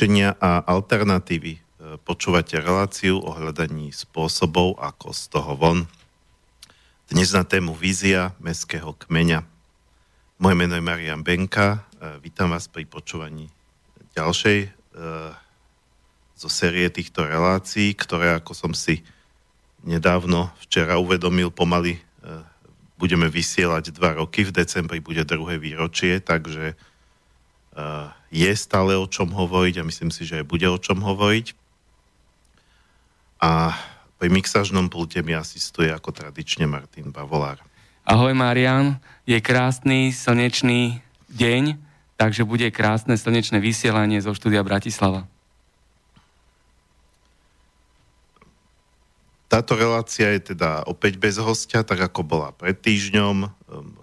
riešenia a alternatívy. E, počúvate reláciu o hľadaní spôsobov, ako z toho von. Dnes na tému vízia mestského kmeňa. Moje meno je Marian Benka. E, vítam vás pri počúvaní ďalšej zo série týchto relácií, ktoré, ako som si nedávno včera uvedomil, pomaly budeme vysielať dva roky. V decembri bude druhé výročie, takže je stále o čom hovoriť a myslím si, že aj bude o čom hovoriť. A pri mixážnom pulte mi asistuje ako tradične Martin Bavolár. Ahoj Marian, je krásny slnečný deň, takže bude krásne slnečné vysielanie zo štúdia Bratislava. Táto relácia je teda opäť bez hostia, tak ako bola pred týždňom. Ehm,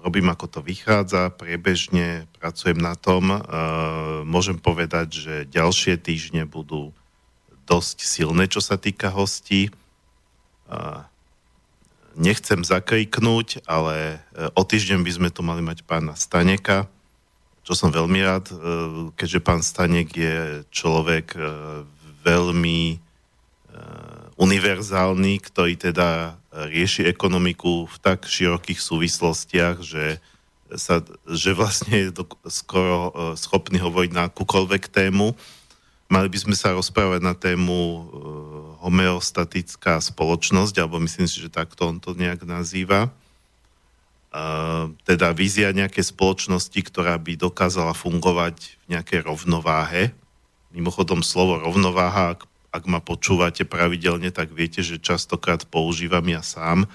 robím ako to vychádza, priebežne pracujem na tom. Ehm, môžem povedať, že ďalšie týždne budú dosť silné, čo sa týka hostí. Ehm, nechcem zakriknúť, ale o týždeň by sme tu mali mať pána Staneka, čo som veľmi rád, keďže pán Stanek je človek veľmi univerzálny, ktorý teda rieši ekonomiku v tak širokých súvislostiach, že, sa, že vlastne je skoro e, schopný hovoriť na akúkoľvek tému. Mali by sme sa rozprávať na tému e, homeostatická spoločnosť, alebo myslím si, že takto on to nejak nazýva. teda vízia nejakej spoločnosti, ktorá by dokázala fungovať v nejakej rovnováhe. Mimochodom slovo rovnováha, ak ak ma počúvate pravidelne, tak viete, že častokrát používam ja sám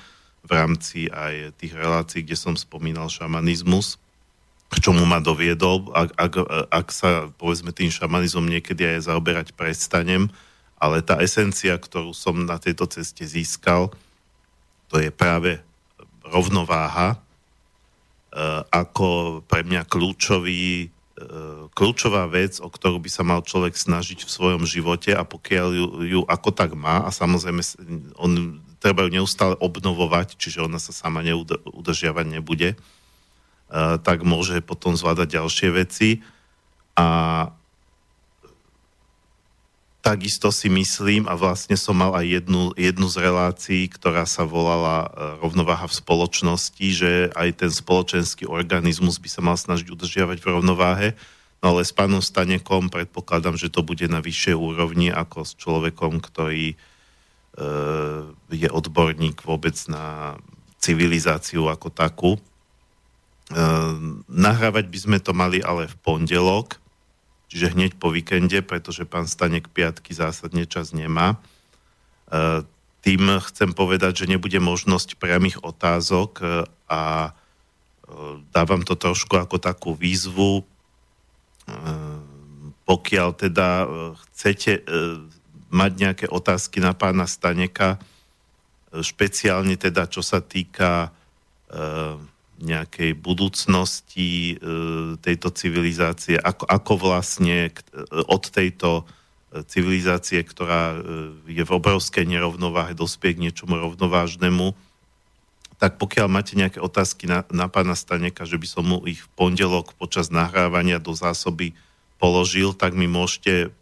v rámci aj tých relácií, kde som spomínal šamanizmus, k čomu ma doviedol. Ak, ak, ak sa, povedzme, tým šamanizmom niekedy aj zaoberať prestanem, ale tá esencia, ktorú som na tejto ceste získal, to je práve rovnováha, e, ako pre mňa kľúčový kľúčová vec, o ktorú by sa mal človek snažiť v svojom živote a pokiaľ ju, ju ako tak má a samozrejme on treba ju neustále obnovovať, čiže ona sa sama neudržiavať nebude, uh, tak môže potom zvládať ďalšie veci. A takisto si myslím, a vlastne som mal aj jednu, jednu z relácií, ktorá sa volala e, rovnováha v spoločnosti, že aj ten spoločenský organizmus by sa mal snažiť udržiavať v rovnováhe. No ale s pánom Stanekom predpokladám, že to bude na vyššej úrovni ako s človekom, ktorý e, je odborník vôbec na civilizáciu ako takú. E, nahrávať by sme to mali ale v pondelok, čiže hneď po víkende, pretože pán Stanek piatky zásadne čas nemá. E, tým chcem povedať, že nebude možnosť priamých otázok e, a e, dávam to trošku ako takú výzvu. Pokiaľ teda chcete mať nejaké otázky na pána Staneka, špeciálne teda čo sa týka nejakej budúcnosti e, tejto civilizácie, ako, ako vlastne e, od tejto e, civilizácie, ktorá je v obrovskej nerovnováhe, dospie k niečomu rovnovážnemu, tak pokiaľ máte nejaké otázky na, na pána Staneka, že by som mu ich v pondelok počas nahrávania do zásoby položil, tak mi môžete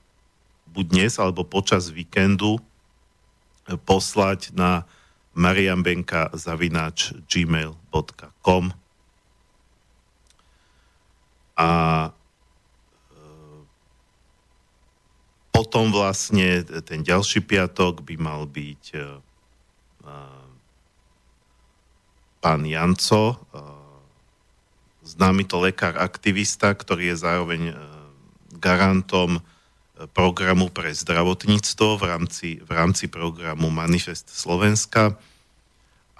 buď dnes alebo počas víkendu poslať na mariambenka zavináč gmail.com a e, potom vlastne ten ďalší piatok by mal byť e, e, pán Janco, známy to lekár aktivista, ktorý je zároveň garantom programu pre zdravotníctvo v rámci, v rámci programu Manifest Slovenska.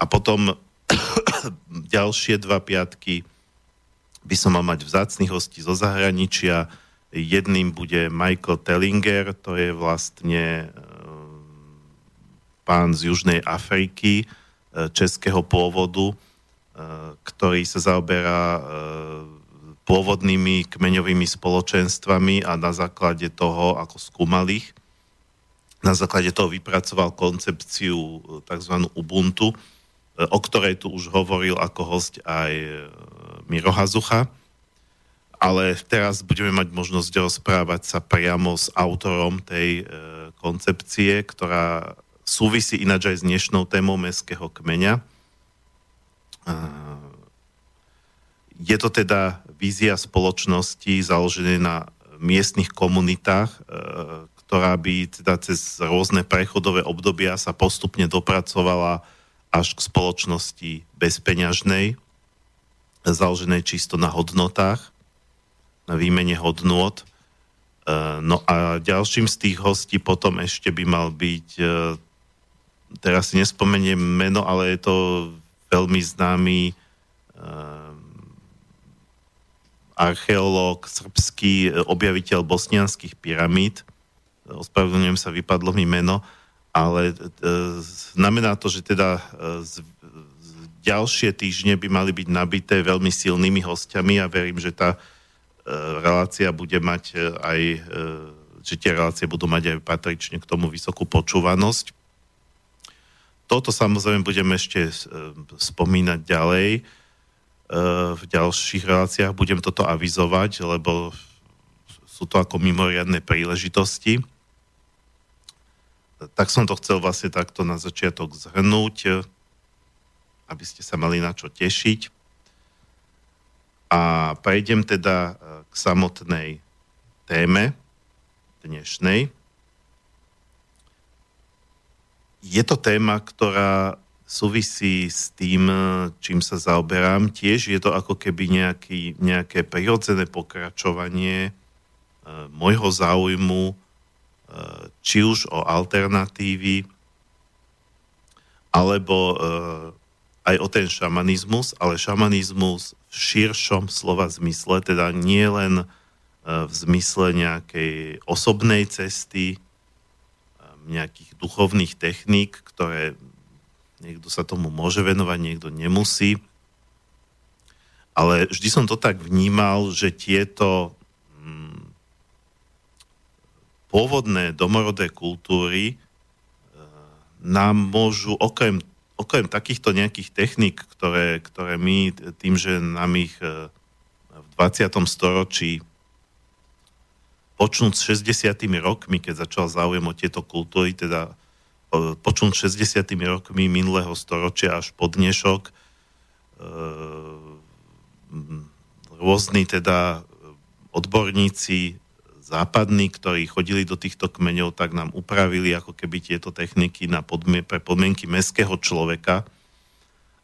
A potom ďalšie dva piatky by som mal mať vzácných hostí zo zahraničia. Jedným bude Michael Tellinger, to je vlastne e, pán z Južnej Afriky, e, českého pôvodu, e, ktorý sa zaoberá pôvodnými kmeňovými spoločenstvami a na základe toho, ako skúmal ich, na základe toho vypracoval koncepciu tzv. Ubuntu, o ktorej tu už hovoril ako host aj e, Miro Hazucha. ale teraz budeme mať možnosť rozprávať sa priamo s autorom tej koncepcie, ktorá súvisí ináč aj s dnešnou témou mestského kmeňa. Je to teda vízia spoločnosti založené na miestnych komunitách, ktorá by teda cez rôzne prechodové obdobia sa postupne dopracovala až k spoločnosti bezpeňažnej, založenej čisto na hodnotách, na výmene hodnôt. No a ďalším z tých hostí potom ešte by mal byť teraz si nespomeniem meno, ale je to veľmi známy uh, archeológ srbský, objaviteľ bosnianských pyramíd. Ospravedlňujem sa, vypadlo mi meno, ale uh, znamená to, že teda uh, z, ďalšie týždne by mali byť nabité veľmi silnými hostiami a verím, že tá uh, relácia bude mať aj, že tie relácie budú mať aj patrične k tomu vysokú počúvanosť toto samozrejme budeme ešte e, spomínať ďalej e, v ďalších reláciách. Budem toto avizovať, lebo sú to ako mimoriadne príležitosti. Tak som to chcel vlastne takto na začiatok zhrnúť, aby ste sa mali na čo tešiť. A prejdem teda e, k samotnej téme dnešnej. je to téma, ktorá súvisí s tým, čím sa zaoberám. Tiež je to ako keby nejaký, nejaké prirodzené pokračovanie e, môjho záujmu, e, či už o alternatívy, alebo e, aj o ten šamanizmus, ale šamanizmus v širšom slova zmysle, teda nie len e, v zmysle nejakej osobnej cesty, nejakých duchovných techník, ktoré niekto sa tomu môže venovať, niekto nemusí. Ale vždy som to tak vnímal, že tieto pôvodné domorodé kultúry e, nám môžu okrem, okrem takýchto nejakých techník, ktoré, ktoré my tým, že nám ich e, v 20. storočí počnúť s 60 rokmi, keď začal záujem o tieto kultúry, teda počnúť 60 rokmi minulého storočia až po dnešok, e, rôzni teda odborníci západní, ktorí chodili do týchto kmeňov, tak nám upravili ako keby tieto techniky na podmien- pre podmienky meského človeka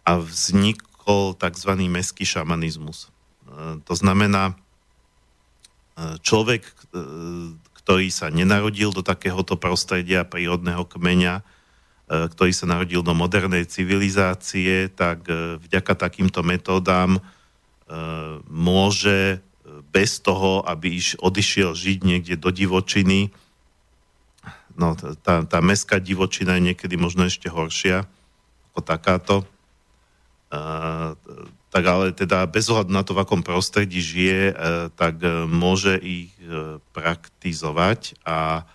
a vznikol tzv. meský šamanizmus. E, to znamená, človek, e, ktorý sa nenarodil do takéhoto prostredia prírodného kmeňa, e, ktorý sa narodil do modernej civilizácie, tak e, vďaka takýmto metódám môže bez toho, aby iš, odišiel žiť niekde do divočiny, no tá, tá mestská divočina je niekedy možno ešte horšia ako takáto, tak ale teda bez ohľadu na to, v akom prostredí žije, e, tak e, môže ich e, praktizovať a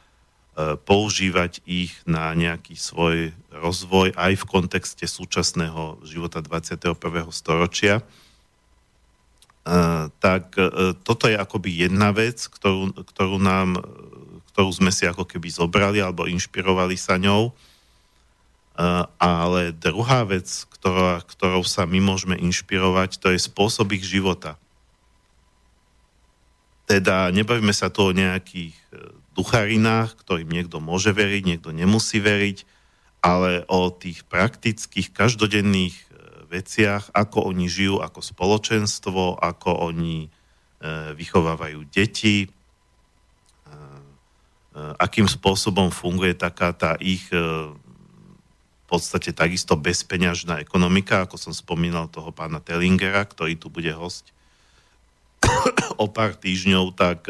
používať ich na nejaký svoj rozvoj aj v kontexte súčasného života 21. storočia. Tak toto je akoby jedna vec, ktorú, ktorú, nám, ktorú sme si ako keby zobrali alebo inšpirovali sa ňou ale druhá vec, ktorá, ktorou sa my môžeme inšpirovať, to je spôsob ich života. Teda nebavíme sa tu o nejakých e, ducharinách, ktorým niekto môže veriť, niekto nemusí veriť, ale o tých praktických, každodenných e, veciach, ako oni žijú ako spoločenstvo, ako oni e, vychovávajú deti, akým spôsobom funguje taká tá ich podstate takisto bezpeňažná ekonomika, ako som spomínal toho pána Tellingera, ktorý tu bude host o pár týždňov, tak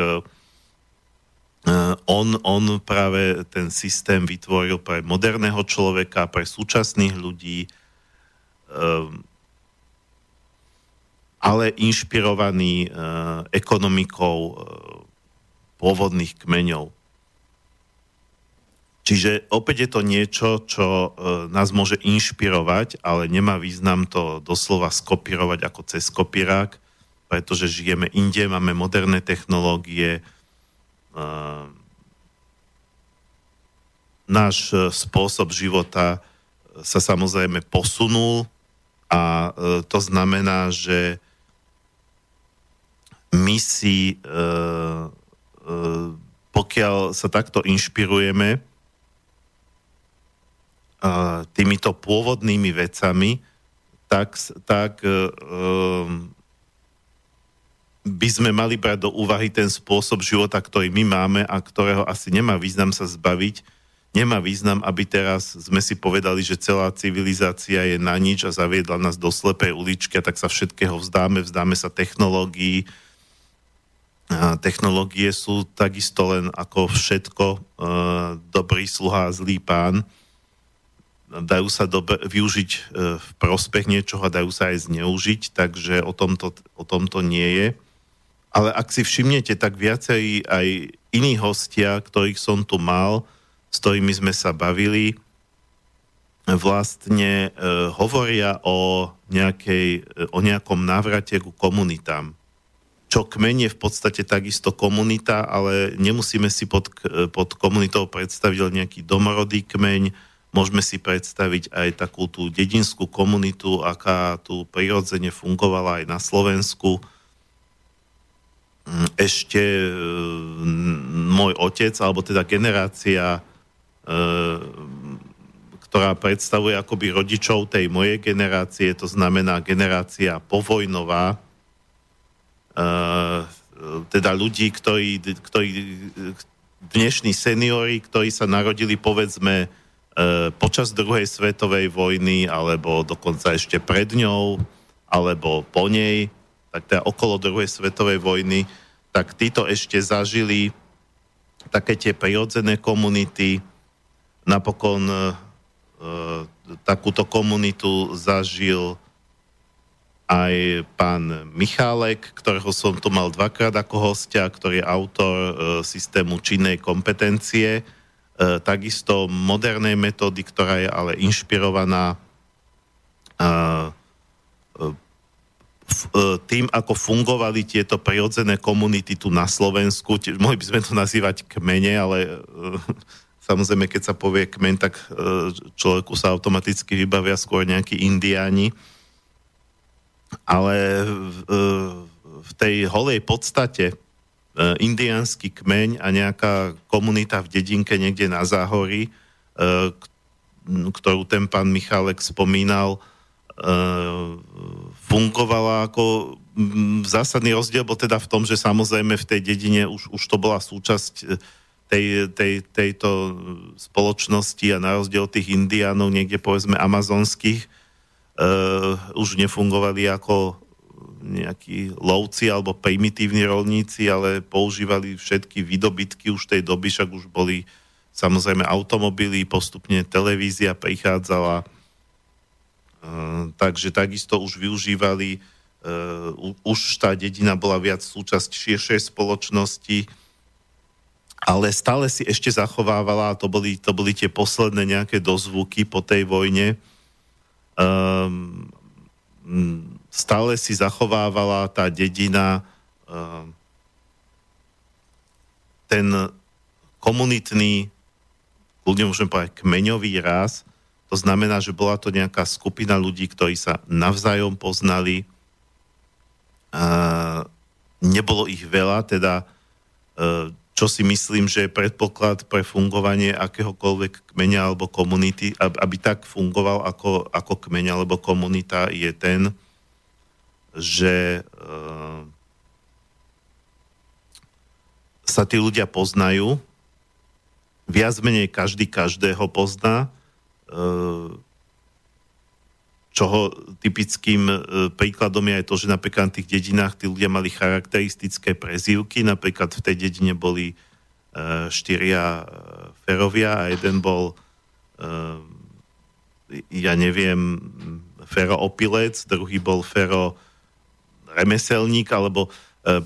on, on práve ten systém vytvoril pre moderného človeka, pre súčasných ľudí, ale inšpirovaný uh, ekonomikou uh, pôvodných kmeňov. Čiže opäť je to niečo, čo e, nás môže inšpirovať, ale nemá význam to doslova skopírovať ako cez kopírák, pretože žijeme inde, máme moderné technológie, náš spôsob života sa samozrejme posunul a to znamená, že my si, pokiaľ sa takto inšpirujeme týmito pôvodnými vecami, tak, tak by sme mali brať do úvahy ten spôsob života, ktorý my máme a ktorého asi nemá význam sa zbaviť. Nemá význam, aby teraz sme si povedali, že celá civilizácia je na nič a zaviedla nás do slepej uličky a tak sa všetkého vzdáme, vzdáme sa technológií. A technológie sú takisto len ako všetko uh, dobrý sluha a zlý pán dajú sa do, využiť e, v prospech niečoho a dajú sa aj zneužiť, takže o tomto, o tomto nie je. Ale ak si všimnete, tak viacej aj iní hostia, ktorých som tu mal, s ktorými sme sa bavili, vlastne e, hovoria o, nejakej, e, o nejakom návrate ku komunitám. Čo kmen je v podstate takisto komunita, ale nemusíme si pod, e, pod komunitou predstaviť nejaký domorodý kmeň, Môžeme si predstaviť aj takú tú dedinskú komunitu, aká tu prirodzene fungovala aj na Slovensku. Mm, ešte mm, môj otec, alebo teda generácia, e, ktorá predstavuje akoby rodičov tej mojej generácie, to znamená generácia povojnová, e, teda ľudí, ktorí, ktorí dnešní seniory, ktorí sa narodili povedzme E, počas druhej svetovej vojny, alebo dokonca ešte pred ňou, alebo po nej, tak teda okolo druhej svetovej vojny, tak títo ešte zažili také tie prirodzené komunity. Napokon e, takúto komunitu zažil aj pán Michálek, ktorého som tu mal dvakrát ako hostia, ktorý je autor e, systému činnej kompetencie, E, takisto modernej metódy, ktorá je ale inšpirovaná e, e, tým, ako fungovali tieto prirodzené komunity tu na Slovensku. Mohli by sme to nazývať kmene, ale samozrejme, keď sa povie kmen, tak človeku sa automaticky vybavia skôr nejakí indiáni. Ale v tej holej podstate E, indiánsky kmeň a nejaká komunita v dedinke niekde na záhorí, e, ktorú ten pán Michalek spomínal, e, fungovala ako zásadný rozdiel bol teda v tom, že samozrejme v tej dedine už, už to bola súčasť tej, tej, tejto spoločnosti a na rozdiel od tých indiánov niekde povedzme amazonských uh, už nefungovali ako nejakí lovci alebo primitívni rolníci, ale používali všetky výdobytky už tej doby, však už boli samozrejme automobily, postupne televízia prichádzala, uh, takže takisto už využívali, uh, už tá dedina bola viac súčasť širšej spoločnosti, ale stále si ešte zachovávala, a to boli, to boli tie posledné nejaké dozvuky po tej vojne, um, stále si zachovávala tá dedina eh, ten komunitný, ľudia môžem povedať, kmeňový raz. To znamená, že bola to nejaká skupina ľudí, ktorí sa navzájom poznali. Nebolo ich veľa, teda eh, čo si myslím, že je predpoklad pre fungovanie akéhokoľvek kmeňa alebo komunity, aby tak fungoval ako, ako kmeň alebo komunita, je ten, že uh, sa tí ľudia poznajú, viac menej každý každého pozná, uh, čoho typickým uh, príkladom je aj to, že napríklad v tých dedinách tí ľudia mali charakteristické prezývky, napríklad v tej dedine boli uh, štyria ferovia a jeden bol ja neviem, Fero Opilec, druhý bol Fero remeselník alebo e,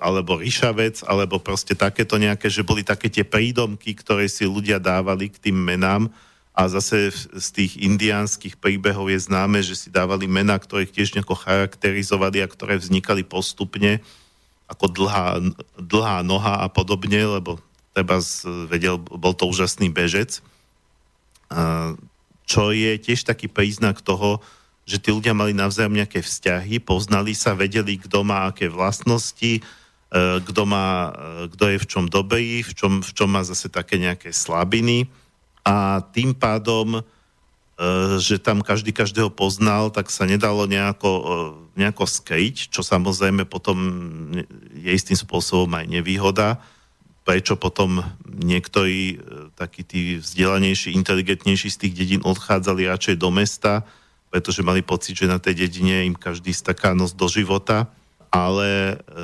alebo ríšavec, alebo proste takéto nejaké, že boli také tie prídomky, ktoré si ľudia dávali k tým menám a zase z tých indiánskych príbehov je známe, že si dávali mená, ktoré tiež nejako charakterizovali a ktoré vznikali postupne, ako dlhá, dlhá noha a podobne, lebo treba vedel, bol to úžasný bežec. Čo je tiež taký príznak toho, že tí ľudia mali navzájom nejaké vzťahy, poznali sa, vedeli, kto má aké vlastnosti, e, kto, má, e, kto je v čom dobrý, v čom, v čom má zase také nejaké slabiny a tým pádom, e, že tam každý každého poznal, tak sa nedalo nejako, nejako skryť, čo samozrejme potom je istým spôsobom aj nevýhoda, prečo potom niektorí takí tí vzdelanejší, inteligentnejší z tých dedín odchádzali radšej do mesta, pretože mali pocit, že na tej dedine im každý staká nos do života, ale e,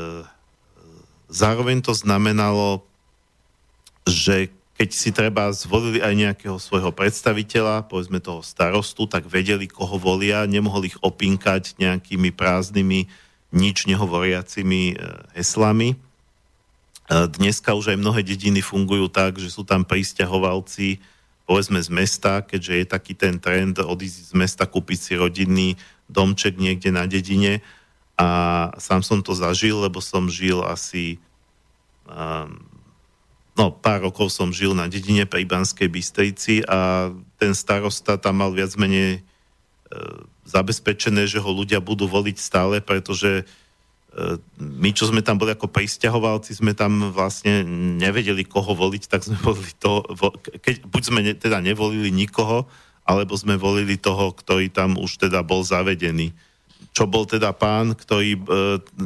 zároveň to znamenalo, že keď si treba zvolili aj nejakého svojho predstaviteľa, povedzme toho starostu, tak vedeli, koho volia, nemohli ich opinkať nejakými prázdnymi, nič nehovoriacimi e, heslami. E, dneska už aj mnohé dediny fungujú tak, že sú tam pristahovalci, povedzme z mesta, keďže je taký ten trend odísť z mesta, kúpiť si rodinný domček niekde na dedine a sám som to zažil, lebo som žil asi um, no pár rokov som žil na dedine pri Banskej Bystrici a ten starosta tam mal viac menej e, zabezpečené, že ho ľudia budú voliť stále, pretože my, čo sme tam boli ako pristahovalci, sme tam vlastne nevedeli, koho voliť, tak sme volili to, keď, buď sme ne, teda nevolili nikoho, alebo sme volili toho, ktorý tam už teda bol zavedený. Čo bol teda pán, ktorý e,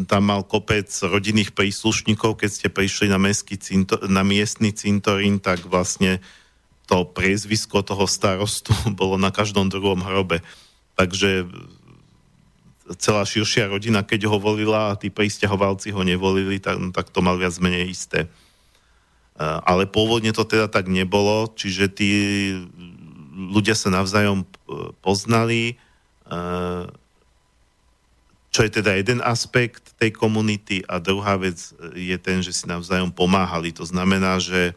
tam mal kopec rodinných príslušníkov, keď ste prišli na, cinto, na miestny cintorín, tak vlastne to priezvisko toho starostu bolo na každom druhom hrobe. Takže celá širšia rodina, keď ho volila a tí pristahovalci ho nevolili, tak, no, tak to mal viac menej isté. Ale pôvodne to teda tak nebolo, čiže tí ľudia sa navzájom e, poznali, čo je teda jeden aspekt tej komunity a druhá vec je ten, že si navzájom pomáhali. To znamená, že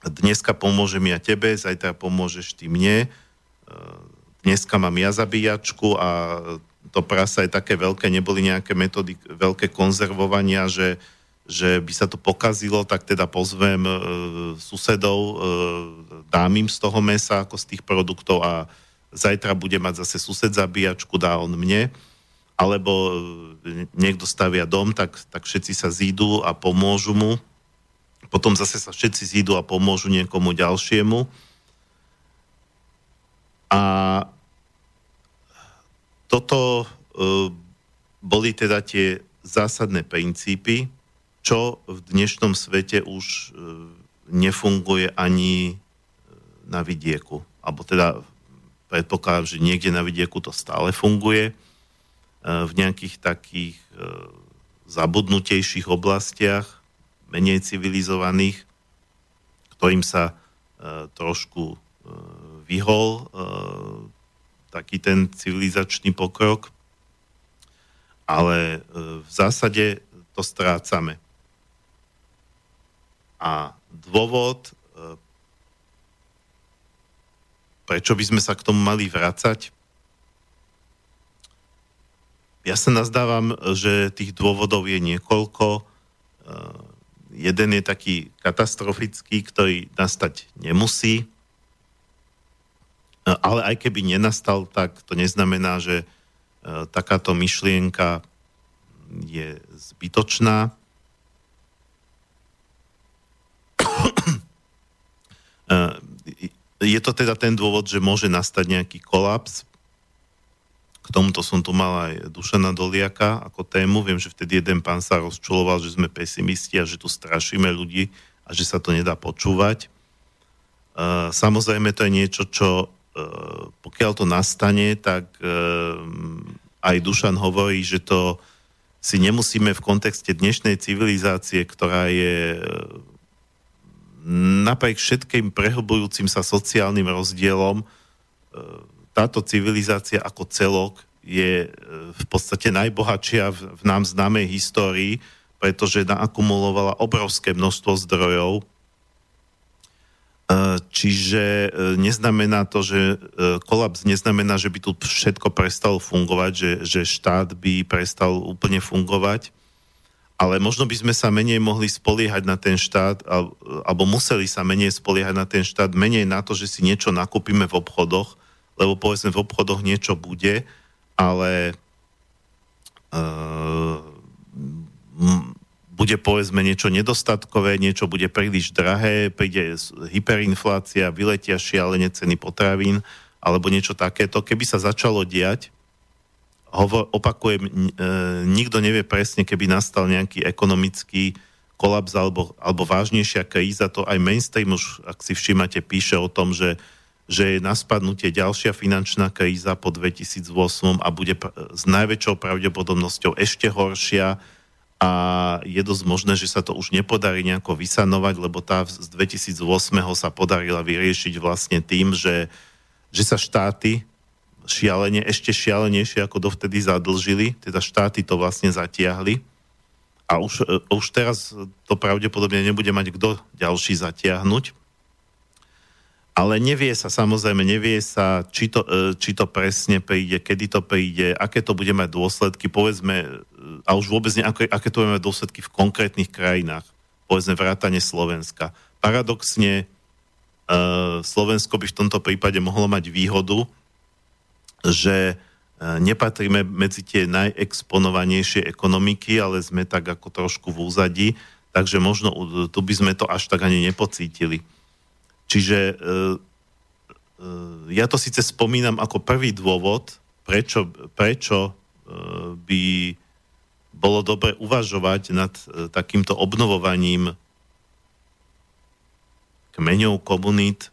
dneska pomôžem ja tebe, zajtra pomôžeš ty mne, dneska mám ja zabíjačku a to prasa je také veľké, neboli nejaké metódy, veľké konzervovania, že, že by sa to pokazilo, tak teda pozvem e, susedov, e, dám im z toho mesa ako z tých produktov a zajtra bude mať zase sused zabíjačku, dá on mne, alebo e, niekto stavia dom, tak, tak všetci sa zídu a pomôžu mu. Potom zase sa všetci zídu a pomôžu niekomu ďalšiemu. A toto uh, boli teda tie zásadné princípy, čo v dnešnom svete už uh, nefunguje ani e, na vidieku. Alebo teda predpokladám, že niekde na vidieku to stále funguje. Uh, v nejakých takých uh, zabudnutejších oblastiach, menej civilizovaných, ktorým sa uh, trošku vyhol taký ten civilizačný pokrok, ale v zásade to strácame. A dôvod, prečo by sme sa k tomu mali vracať, ja sa nazdávam, že tých dôvodov je niekoľko. E, jeden je taký katastrofický, ktorý nastať nemusí, ale aj keby nenastal, tak to neznamená, že e, takáto myšlienka je zbytočná. E, je to teda ten dôvod, že môže nastať nejaký kolaps. Tomuto som tu mal aj Dušana Doliaka ako tému. Viem, že vtedy jeden pán sa rozčuloval, že sme pesimisti a že tu strašíme ľudí a že sa to nedá počúvať. E, samozrejme, to je niečo, čo E, pokiaľ to nastane, tak e, aj Dušan hovorí, že to si nemusíme v kontexte dnešnej civilizácie, ktorá je napriek všetkým prehlbujúcim sa sociálnym rozdielom, táto civilizácia ako celok je v podstate najbohatšia v nám známej histórii, pretože naakumulovala obrovské množstvo zdrojov, Čiže neznamená to, že kolaps neznamená, že by tu všetko prestalo fungovať, že, že štát by prestal úplne fungovať. Ale možno by sme sa menej mohli spoliehať na ten štát, alebo museli sa menej spoliehať na ten štát, menej na to, že si niečo nakúpime v obchodoch, lebo povedzme v obchodoch niečo bude, ale uh, bude povedzme niečo nedostatkové, niečo bude príliš drahé, príde hyperinflácia, vyletia šialene ceny potravín, alebo niečo takéto. Keby sa začalo diať, hovor, opakujem, e, nikto nevie presne, keby nastal nejaký ekonomický kolaps alebo, alebo vážnejšia kríza, to aj mainstream už, ak si všimate, píše o tom, že, že je na spadnutie ďalšia finančná kríza po 2008 a bude s najväčšou pravdepodobnosťou ešte horšia. A je dosť možné, že sa to už nepodarí nejako vysanovať, lebo tá z 2008 sa podarila vyriešiť vlastne tým, že, že sa štáty šialene, ešte šialenejšie ako dovtedy zadlžili, teda štáty to vlastne zatiahli. A už, e, už teraz to pravdepodobne nebude mať kto ďalší zatiahnuť. Ale nevie sa, samozrejme, nevie sa, či to, e, či to presne príde, kedy to príde, aké to bude mať dôsledky, povedzme, e, a už vôbec nie, aké, aké to bude mať dôsledky v konkrétnych krajinách, povedzme vrátane Slovenska. Paradoxne, Slovensko by v tomto prípade mohlo mať výhodu, že e, nepatríme medzi tie najexponovanejšie ekonomiky, ale sme tak ako trošku v úzadí, takže možno tu by sme to až tak ani nepocítili. Čiže e, e, ja to síce spomínam ako prvý dôvod, prečo, prečo by bolo dobre uvažovať nad takýmto obnovovaním kmeňov, komunít.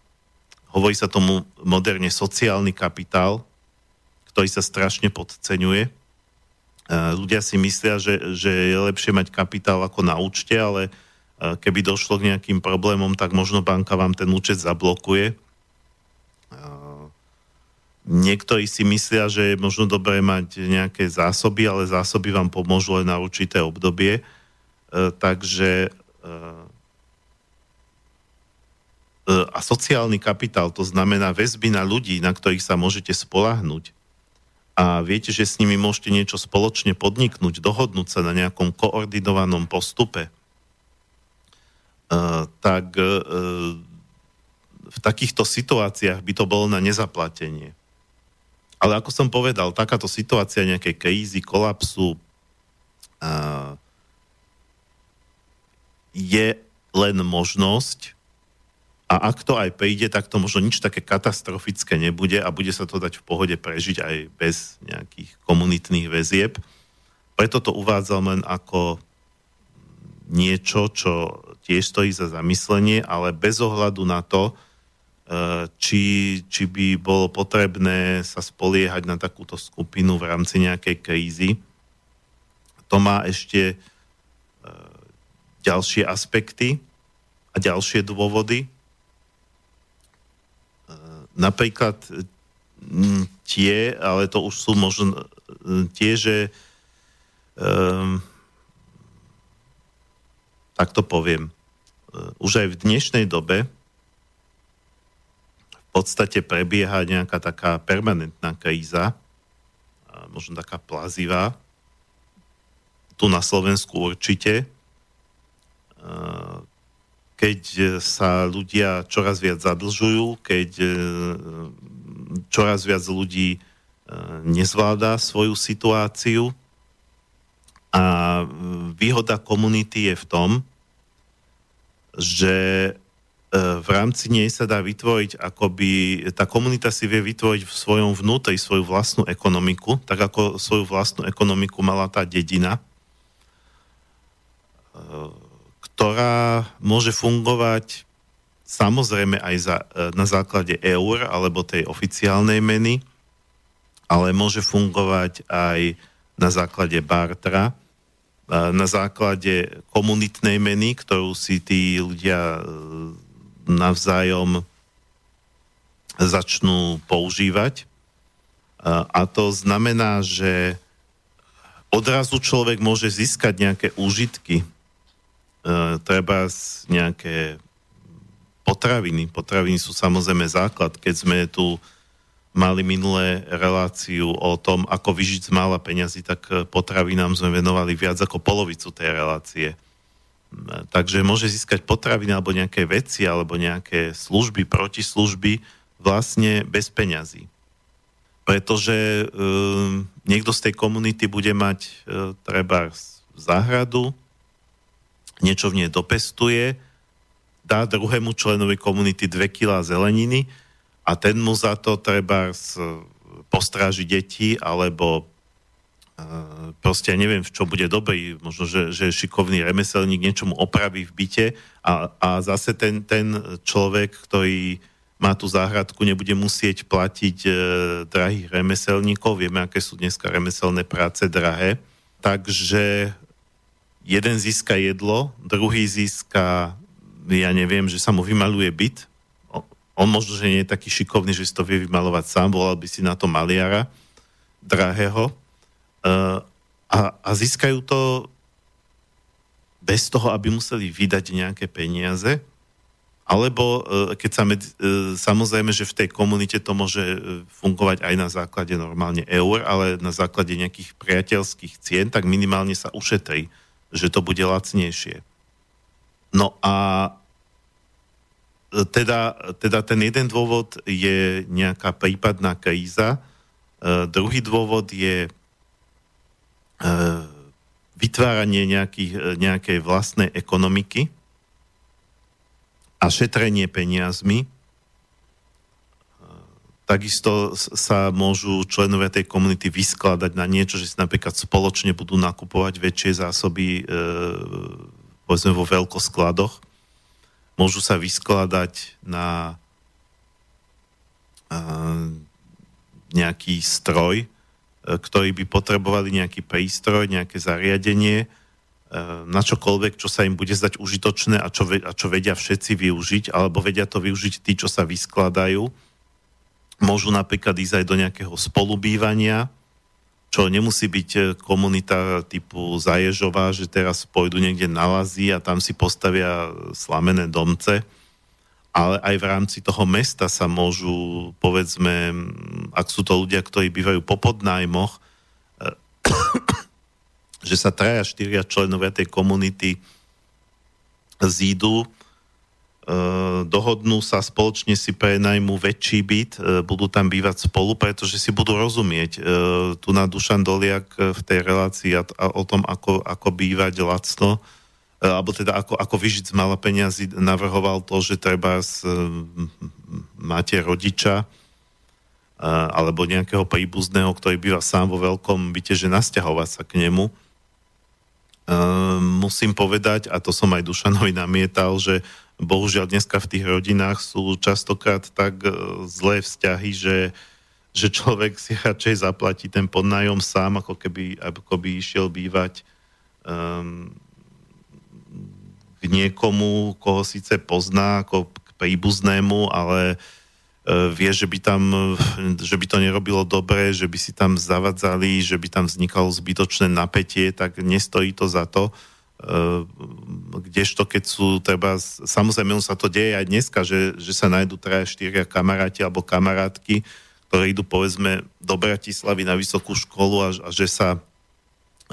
Hovorí sa tomu moderne sociálny kapitál, ktorý sa strašne podceňuje. Ľudia si myslia, že, že je lepšie mať kapitál ako na účte, ale keby došlo k nejakým problémom, tak možno banka vám ten účet zablokuje. Niektorí si myslia, že je možno dobré mať nejaké zásoby, ale zásoby vám pomôžu len na určité obdobie. Takže a sociálny kapitál, to znamená väzby na ľudí, na ktorých sa môžete spolahnuť, a viete, že s nimi môžete niečo spoločne podniknúť, dohodnúť sa na nejakom koordinovanom postupe, tak uh, v takýchto situáciách by to bolo na nezaplatenie. Ale ako som povedal, takáto situácia nejakej krízy, kolapsu uh, je len možnosť, a ak to aj príde, tak to možno nič také katastrofické nebude a bude sa to dať v pohode prežiť aj bez nejakých komunitných väzieb. Preto to uvádzam len ako niečo, čo tiež stojí za zamyslenie, ale bez ohľadu na to, e, či, či by bolo potrebné sa spoliehať na takúto skupinu v rámci nejakej krízy. To má ešte e, ďalšie aspekty a ďalšie dôvody, napríklad tie, ale to už sú možno tie, že um, tak to poviem, už aj v dnešnej dobe v podstate prebieha nejaká taká permanentná kríza, možno taká plazivá, tu na Slovensku určite, keď e, sa ľudia čoraz viac zadlžujú, keď e, čoraz viac ľudí e, nezvláda svoju situáciu. A výhoda komunity je v tom, že v rámci nej sa dá vytvoriť, akoby tá komunita si vie vytvoriť v svojom vnútri svoju vlastnú ekonomiku, tak ako svoju vlastnú ekonomiku mala tá dedina ktorá môže fungovať samozrejme aj za, e, na základe eur alebo tej oficiálnej meny, ale môže fungovať aj na základe bartra, e, na základe komunitnej meny, ktorú si tí ľudia e, navzájom začnú používať. A to znamená, že odrazu človek môže získať nejaké úžitky E, treba nejaké potraviny. Potraviny sú samozrejme základ. Keď sme tu mali minulé reláciu o tom, ako vyžiť z mála peňazí, tak potravinám sme venovali viac ako polovicu tej relácie. Takže môže získať potraviny alebo nejaké veci alebo nejaké služby, protislužby vlastne bez peňazí pretože um, niekto z tej komunity bude mať uh, treba záhradu, niečo v nej dopestuje, dá druhému členovi komunity 2 kg zeleniny a ten mu za to treba postráži deti alebo uh, proste ja neviem, v čo bude dobrý, možno, že, že šikovný remeselník niečo mu opraví v byte a, a zase ten, ten človek, ktorý má tú záhradku, nebude musieť platiť e, drahých remeselníkov. Vieme, aké sú dneska remeselné práce drahé. Takže jeden získa jedlo, druhý získa, ja neviem, že sa mu vymaluje byt. On možno, že nie je taký šikovný, že si to vie vymalovať sám, volal by si na to maliara drahého. E, a, a získajú to bez toho, aby museli vydať nejaké peniaze, alebo e, keď sa med, e, samozrejme, že v tej komunite to môže fungovať aj na základe normálne eur, ale na základe nejakých priateľských cien, tak minimálne sa ušetrí, že to bude lacnejšie. No a teda, teda ten jeden dôvod je nejaká prípadná kríza, druhý dôvod je vytváranie nejakých, nejakej vlastnej ekonomiky, a šetrenie peniazmi. Takisto sa môžu členovia tej komunity vyskladať na niečo, že si napríklad spoločne budú nakupovať väčšie zásoby, e, povedzme vo veľkoskladoch. Môžu sa vyskladať na e, nejaký stroj, e, ktorý by potrebovali nejaký prístroj, nejaké zariadenie, Eh, na čokoľvek, čo sa im bude zdať užitočné a čo, a čo vedia všetci využiť, alebo vedia to využiť tí, čo sa vyskladajú. Môžu napríklad ísť aj do nejakého spolubývania, čo nemusí byť eh, komunita typu Zaježová, že teraz pôjdu niekde na lazy a tam si postavia slamené domce, ale aj v rámci toho mesta sa môžu, povedzme, ak sú to ľudia, ktorí bývajú po podnájmoch, eh, že sa traja, štyria členovia tej komunity zídu, e, dohodnú sa, spoločne si prenajmú väčší byt, e, budú tam bývať spolu, pretože si budú rozumieť. E, tu na Dušan Doliak v tej relácii a, o tom, ako, ako bývať lacno, alebo teda ako, ako vyžiť z mala peniazy, navrhoval to, že treba s, máte rodiča, alebo nejakého príbuzného, ktorý býva sám vo veľkom byte, že nasťahovať sa k nemu musím povedať, a to som aj Dušanovi namietal, že bohužiaľ dneska v tých rodinách sú častokrát tak e, zlé vzťahy, že, že človek si radšej zaplatí ten podnájom sám, ako keby, ako by išiel bývať um, k niekomu, koho síce pozná, ako k príbuznému, ale uh, E, vie, že by, tam, že by to nerobilo dobre, že by si tam zavadzali, že by tam vznikalo zbytočné napätie, tak nestojí to za to. E, kdežto keď sú treba, samozrejme sa to deje aj dneska, že, že sa nájdú traja, štyria kamaráti alebo kamarátky, ktoré idú povedzme do Bratislavy na vysokú školu a, a že, sa,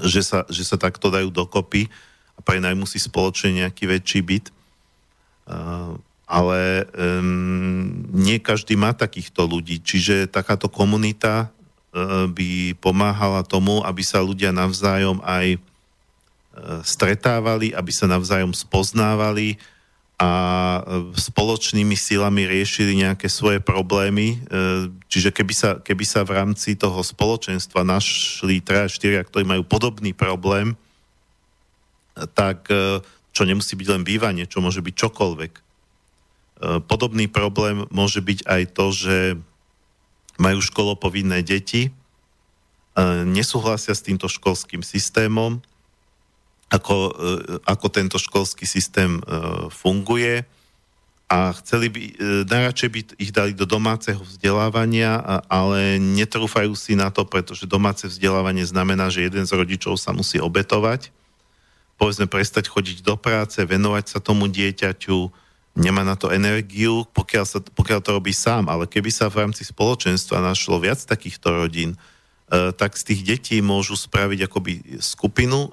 že, sa, že sa takto dajú dokopy a prenajmú si spoločne nejaký väčší byt. Uh, ale um, nie každý má takýchto ľudí, čiže takáto komunita by pomáhala tomu, aby sa ľudia navzájom aj stretávali, aby sa navzájom spoznávali a uh, spoločnými silami riešili nejaké svoje problémy. Uh, čiže keby sa, keby sa v rámci toho spoločenstva našli 3 4, ktorí majú podobný problém, tak uh, čo nemusí byť len bývanie, čo môže byť čokoľvek E, podobný problém môže byť aj to, že majú školopovinné deti, e, nesúhlasia s týmto školským systémom, ako, e, ako tento školský systém funguje. A chceli by, najradšej by ich dali do domáceho vzdelávania, ale netrúfajú si na to, pretože domáce vzdelávanie znamená, že jeden z rodičov sa musí obetovať, povedzme prestať chodiť do práce, venovať sa tomu dieťaťu, nemá na to energiu, pokiaľ, sa, pokiaľ to robí sám, ale keby sa v rámci spoločenstva našlo viac takýchto rodín, e, tak z tých detí môžu spraviť akoby skupinu. E,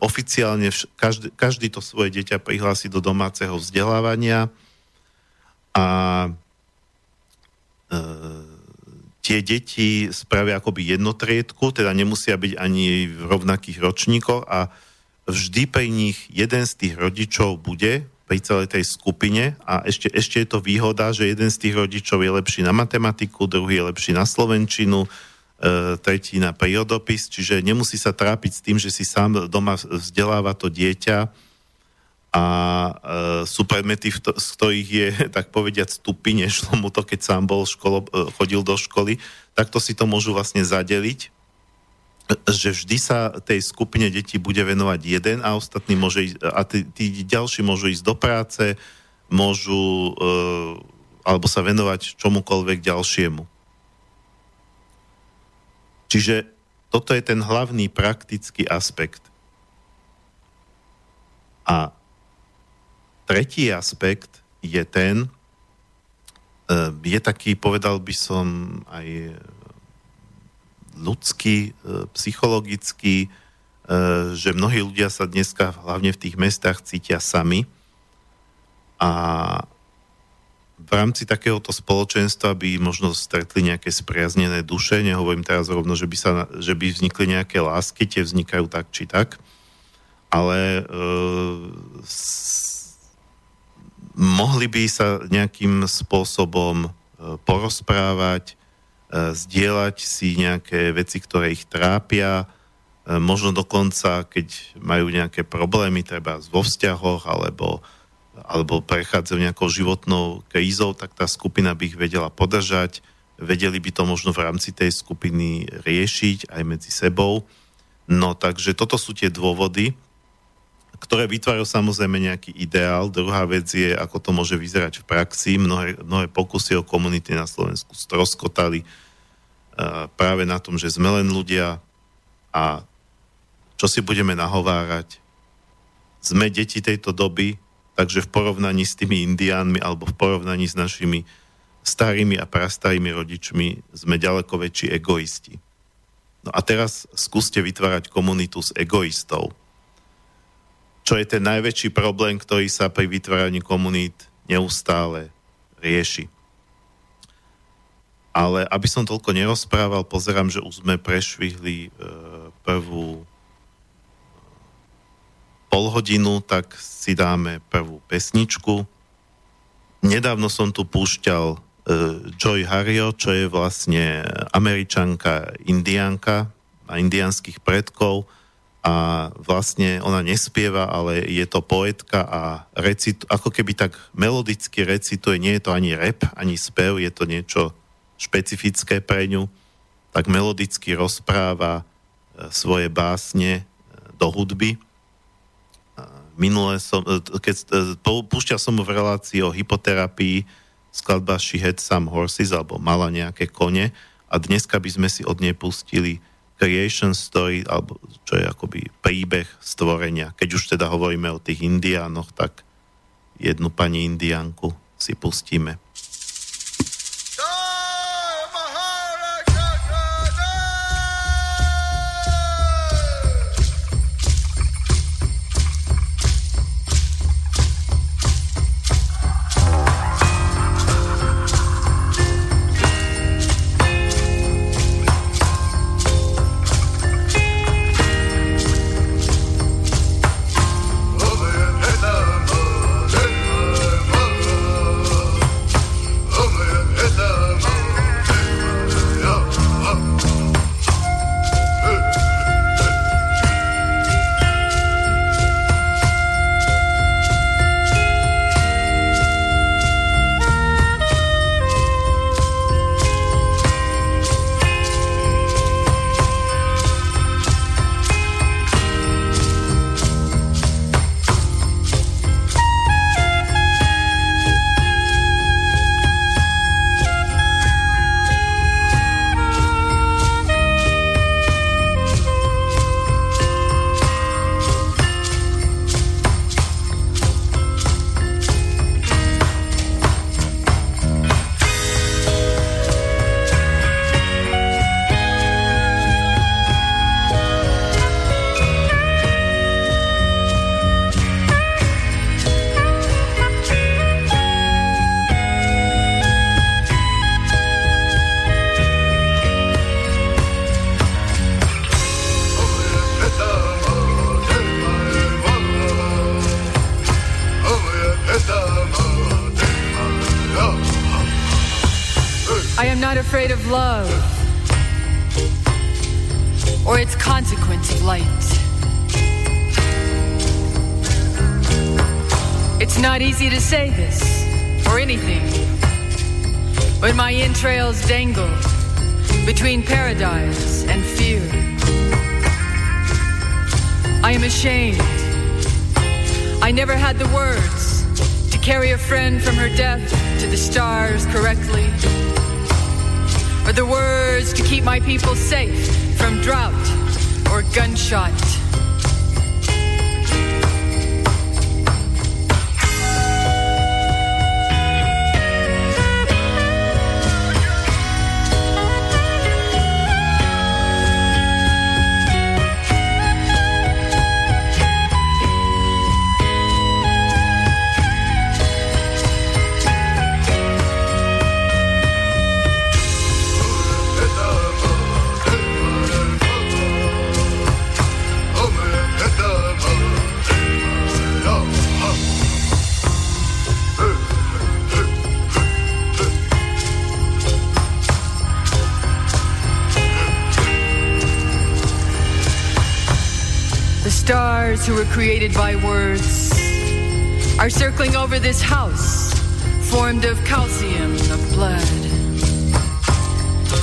oficiálne každý, každý to svoje dieťa prihlási do domáceho vzdelávania. A e, tie deti spravia akoby jednotriedku, teda nemusia byť ani v rovnakých ročníkoch a vždy pri nich jeden z tých rodičov bude pri celej tej skupine. A ešte, ešte je to výhoda, že jeden z tých rodičov je lepší na matematiku, druhý je lepší na slovenčinu, e, tretí na prírodopis, čiže nemusí sa trápiť s tým, že si sám doma vzdeláva to dieťa a e, sú predmety, z ktorých je, tak povediať, stupy, nešlo mu to, keď sám bol školo, e, chodil do školy, tak to si to môžu vlastne zadeliť že vždy sa tej skupine detí bude venovať jeden a ostatní môže ísť, a tí, tí ďalší môžu ísť do práce, môžu e, alebo sa venovať čomukoľvek ďalšiemu. Čiže toto je ten hlavný praktický aspekt. A tretí aspekt je ten, e, je taký, povedal by som, aj ľudský, e, psychologický, e, že mnohí ľudia sa dneska hlavne v tých mestách cítia sami a v rámci takéhoto spoločenstva by možno stretli nejaké spriaznené duše, nehovorím teraz rovno, že by, sa, že by vznikli nejaké lásky, tie vznikajú tak či tak, ale e, s, mohli by sa nejakým spôsobom e, porozprávať, E, zdieľať si nejaké veci, ktoré ich trápia, e, možno dokonca, keď majú nejaké problémy, treba vo vzťahoch, alebo, alebo prechádzajú nejakou životnou krízou, tak tá skupina by ich vedela podržať, vedeli by to možno v rámci tej skupiny riešiť aj medzi sebou. No takže toto sú tie dôvody, ktoré vytvárajú samozrejme nejaký ideál. Druhá vec je, ako to môže vyzerať v praxi. Mnohé, mnohé pokusy o komunity na Slovensku stroskotali práve na tom, že sme len ľudia a čo si budeme nahovárať. Sme deti tejto doby, takže v porovnaní s tými indiánmi alebo v porovnaní s našimi starými a prastarými rodičmi sme ďaleko väčší egoisti. No a teraz skúste vytvárať komunitu s egoistov. Čo je ten najväčší problém, ktorý sa pri vytváraní komunít neustále rieši. Ale aby som toľko nerozprával, pozerám, že už sme prešvihli e, prvú pol hodinu, tak si dáme prvú pesničku. Nedávno som tu púšťal e, Joy Hario, čo je vlastne američanka, indianka a indianských predkov a vlastne ona nespieva, ale je to poetka a recit, ako keby tak melodicky recituje, nie je to ani rap, ani spev, je to niečo špecifické pre ňu, tak melodicky rozpráva e, svoje básne e, do hudby. Minule som, e, keď púšťal som v relácii o hypoterapii, skladba She Had Some Horses, alebo mala nejaké kone a dneska by sme si od nej pustili Creation Story, alebo čo je akoby príbeh stvorenia. Keď už teda hovoríme o tých indiánoch, tak jednu pani indiánku si pustíme. I. I never had the words to carry a friend from her death to the stars correctly, or the words to keep my people safe from drought or gunshot. Who were created by words are circling over this house formed of calcium, of blood.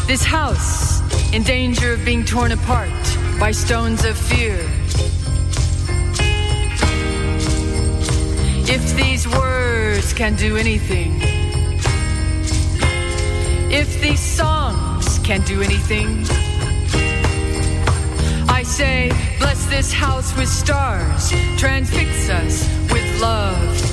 This house in danger of being torn apart by stones of fear. If these words can do anything, if these songs can do anything, I say, this house with stars, transfix us with love.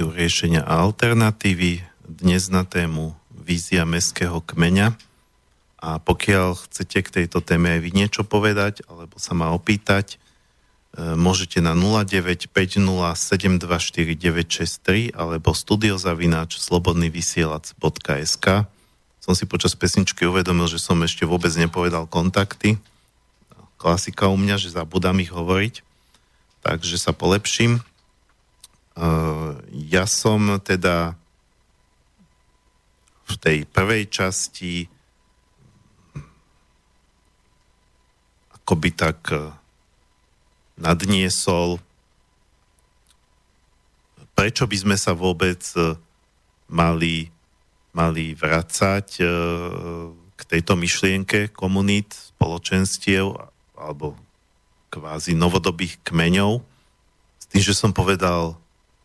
Reláciu riešenia a alternatívy. Dnes na tému vízia mestského kmeňa. A pokiaľ chcete k tejto téme aj vy niečo povedať, alebo sa ma opýtať, e, môžete na 0950724963 alebo studiozavináč slobodnyvysielac.sk Som si počas pesničky uvedomil, že som ešte vôbec nepovedal kontakty. Klasika u mňa, že zabudám ich hovoriť. Takže sa polepším. Eh, ja som teda v tej prvej časti akoby tak eh, nadniesol, prečo by sme sa vôbec eh, mali, mali vracať k tejto myšlienke komunít, spoločenstiev alebo kvázi novodobých kmeňov, tým, že som povedal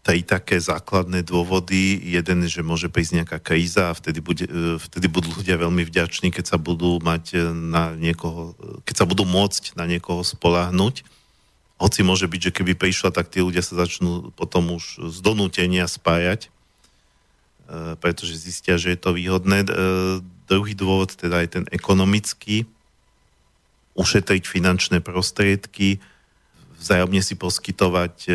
tri také základné dôvody. Jeden, že môže prísť nejaká kríza a vtedy, bude, e, vtedy budú ľudia veľmi vďační, keď sa budú mať e, na niekoho, keď sa budú môcť na niekoho spolahnuť. Hoci môže byť, že keby prišla, tak tí ľudia sa začnú potom už z donútenia spájať, e, pretože zistia, že je to výhodné. Druhý dôvod, teda aj ten ekonomický, ušetriť finančné prostriedky, vzájomne si poskytovať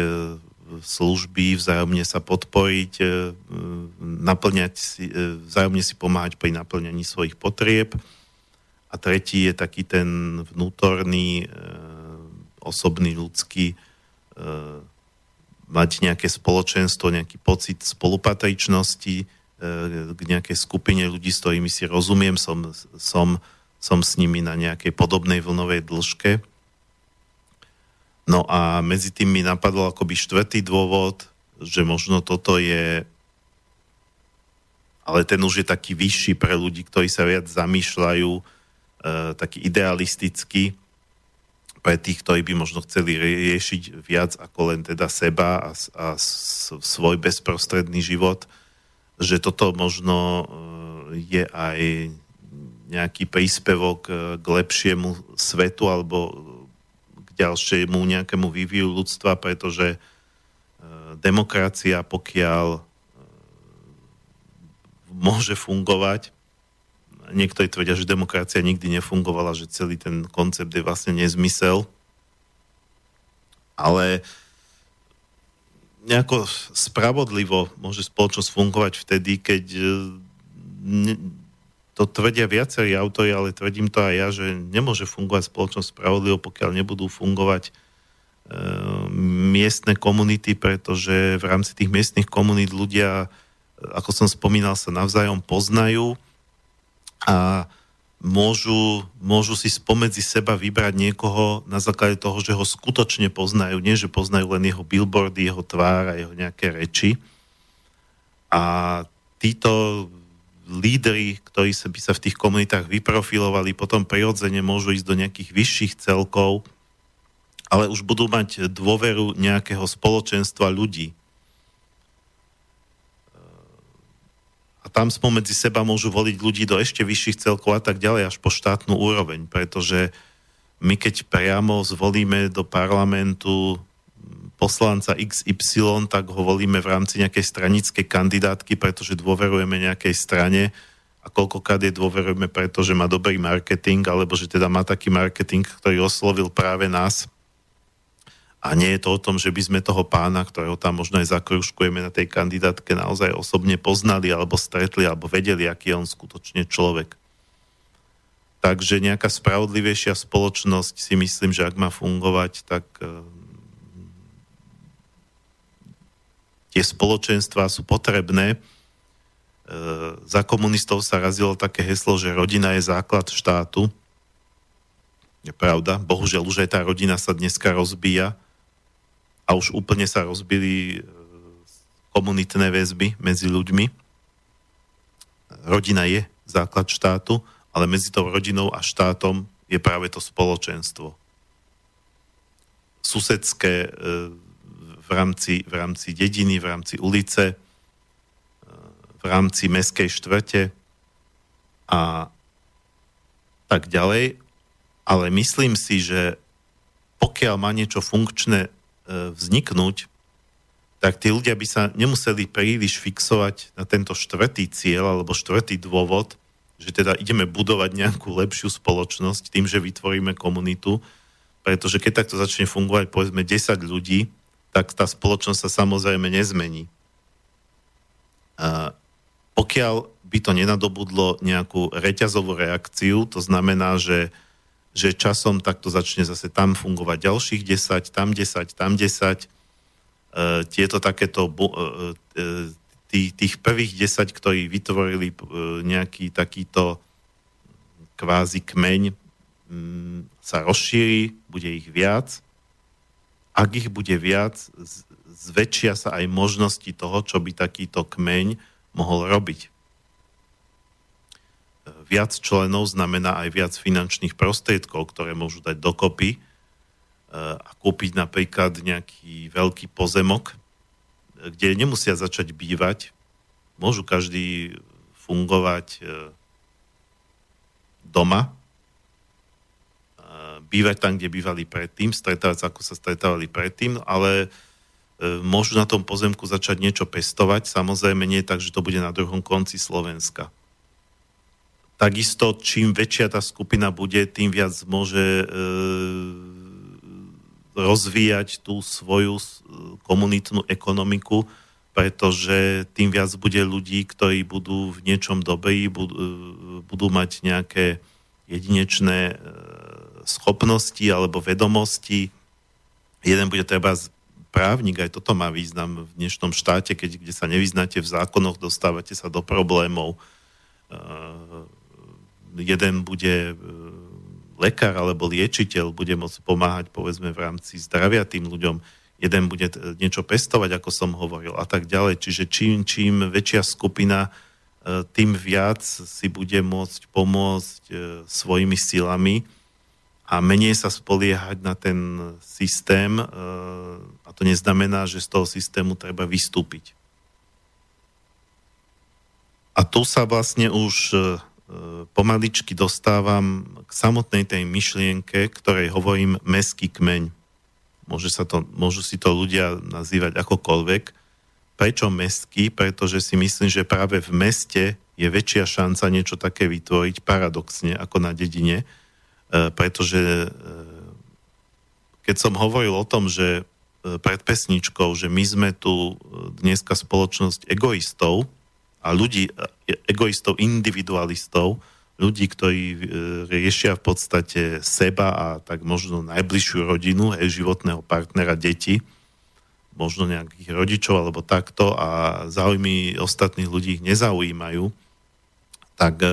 služby, vzájomne sa podporiť, e, naplňať si, e, vzájomne si pomáhať pri naplňaní svojich potrieb. A tretí je taký ten vnútorný, e, osobný, ľudský, mať nejaké spoločenstvo, nejaký pocit spolupatričnosti k nejakej skupine ľudí, s ktorými si rozumiem, som, som, som s nimi na nejakej podobnej vlnovej dĺžke No a medzi tým mi napadol akoby štvrtý dôvod, že možno toto je ale ten už je taký vyšší pre ľudí, ktorí sa viac zamýšľajú, e, taký idealistický, pre tých, ktorí by možno chceli riešiť viac ako len teda seba a, a svoj bezprostredný život, že toto možno e, je aj nejaký príspevok e, k lepšiemu svetu alebo ďalšiemu nejakému výviu ľudstva, pretože e, demokracia, pokiaľ e, môže fungovať, niektorí tvrdia, že demokracia nikdy nefungovala, že celý ten koncept je vlastne nezmysel, ale nejako spravodlivo môže spoločnosť fungovať vtedy, keď e, to tvrdia viacerí autori, ale tvrdím to aj ja, že nemôže fungovať spoločnosť spravodlivo, pokiaľ nebudú fungovať e, miestne komunity, pretože v rámci tých miestnych komunít ľudia, ako som spomínal, sa navzájom poznajú a môžu, môžu si spomedzi seba vybrať niekoho na základe toho, že ho skutočne poznajú, nie že poznajú len jeho billboardy, jeho tvár a jeho nejaké reči. A títo lídry, ktorí sa by sa v tých komunitách vyprofilovali, potom prirodzene môžu ísť do nejakých vyšších celkov, ale už budú mať dôveru nejakého spoločenstva ľudí. A tam spomedzi seba môžu voliť ľudí do ešte vyšších celkov a tak ďalej, až po štátnu úroveň, pretože my keď priamo zvolíme do parlamentu poslanca XY, tak ho volíme v rámci nejakej stranickej kandidátky, pretože dôverujeme nejakej strane a koľkokrát je dôverujeme, pretože má dobrý marketing, alebo že teda má taký marketing, ktorý oslovil práve nás. A nie je to o tom, že by sme toho pána, ktorého tam možno aj zakruškujeme na tej kandidátke, naozaj osobne poznali, alebo stretli, alebo vedeli, aký je on skutočne človek. Takže nejaká spravodlivejšia spoločnosť si myslím, že ak má fungovať, tak tie spoločenstvá sú potrebné. E, za komunistov sa razilo také heslo, že rodina je základ štátu. Je pravda. Bohužiaľ už aj tá rodina sa dneska rozbíja a už úplne sa rozbili e, komunitné väzby medzi ľuďmi. Rodina je základ štátu, ale medzi tou rodinou a štátom je práve to spoločenstvo. Susedské e, v rámci, v rámci dediny, v rámci ulice, e, v rámci meskej štvrte a tak ďalej. Ale myslím si, že pokiaľ má niečo funkčné e, vzniknúť, tak tí ľudia by sa nemuseli príliš fixovať na tento štvrtý cieľ alebo štvrtý dôvod, že teda ideme budovať nejakú lepšiu spoločnosť tým, že vytvoríme komunitu, pretože keď takto začne fungovať povedzme 10 ľudí, tak tá spoločnosť sa samozrejme nezmení. A pokiaľ by to nenadobudlo nejakú reťazovú reakciu, to znamená, že, že časom takto začne zase tam fungovať ďalších 10, tam 10, tam 10, e, tieto takéto, e, e, tí, tých prvých 10, ktorí vytvorili e, nejaký takýto kvázi kmeň, m, sa rozšíri, bude ich viac ak ich bude viac, zväčšia sa aj možnosti toho, čo by takýto kmeň mohol robiť. Viac členov znamená aj viac finančných prostriedkov, ktoré môžu dať dokopy. a kúpiť napríklad nejaký veľký pozemok, kde nemusia začať bývať. Môžu každý fungovať doma, bývať tam, kde bývali predtým, stretávať sa, ako sa stretávali predtým, ale môžu na tom pozemku začať niečo pestovať, samozrejme nie tak, že to bude na druhom konci Slovenska. Takisto, čím väčšia tá skupina bude, tým viac môže e, rozvíjať tú svoju komunitnú ekonomiku, pretože tým viac bude ľudí, ktorí budú v niečom dobrí, budú, e, budú mať nejaké jedinečné e, schopnosti alebo vedomosti. Jeden bude treba právnik, aj toto má význam v dnešnom štáte, keď, kde sa nevyznáte v zákonoch, dostávate sa do problémov jeden bude e, lekár alebo liečiteľ, bude môcť pomáhať povedzme v rámci zdravia tým ľuďom, jeden bude niečo pestovať, ako som hovoril a tak ďalej. Čiže čím, čím väčšia skupina, e, tým viac si bude môcť pomôcť svojimi silami a menej sa spoliehať na ten systém a to neznamená, že z toho systému treba vystúpiť. A tu sa vlastne už pomaličky dostávam k samotnej tej myšlienke, ktorej hovorím meský kmeň. Môže sa to, môžu si to ľudia nazývať akokoľvek. Prečo mestský? Pretože si myslím, že práve v meste je väčšia šanca niečo také vytvoriť paradoxne ako na dedine, e, pretože e, keď som hovoril o tom, že e, pred pesničkou, že my sme tu dneska spoločnosť egoistov, a ľudí, e, egoistov, individualistov, ľudí, ktorí e, riešia v podstate seba a tak možno najbližšiu rodinu, aj životného partnera, deti, možno nejakých rodičov alebo takto a záujmy ostatných ľudí ich nezaujímajú, tak e,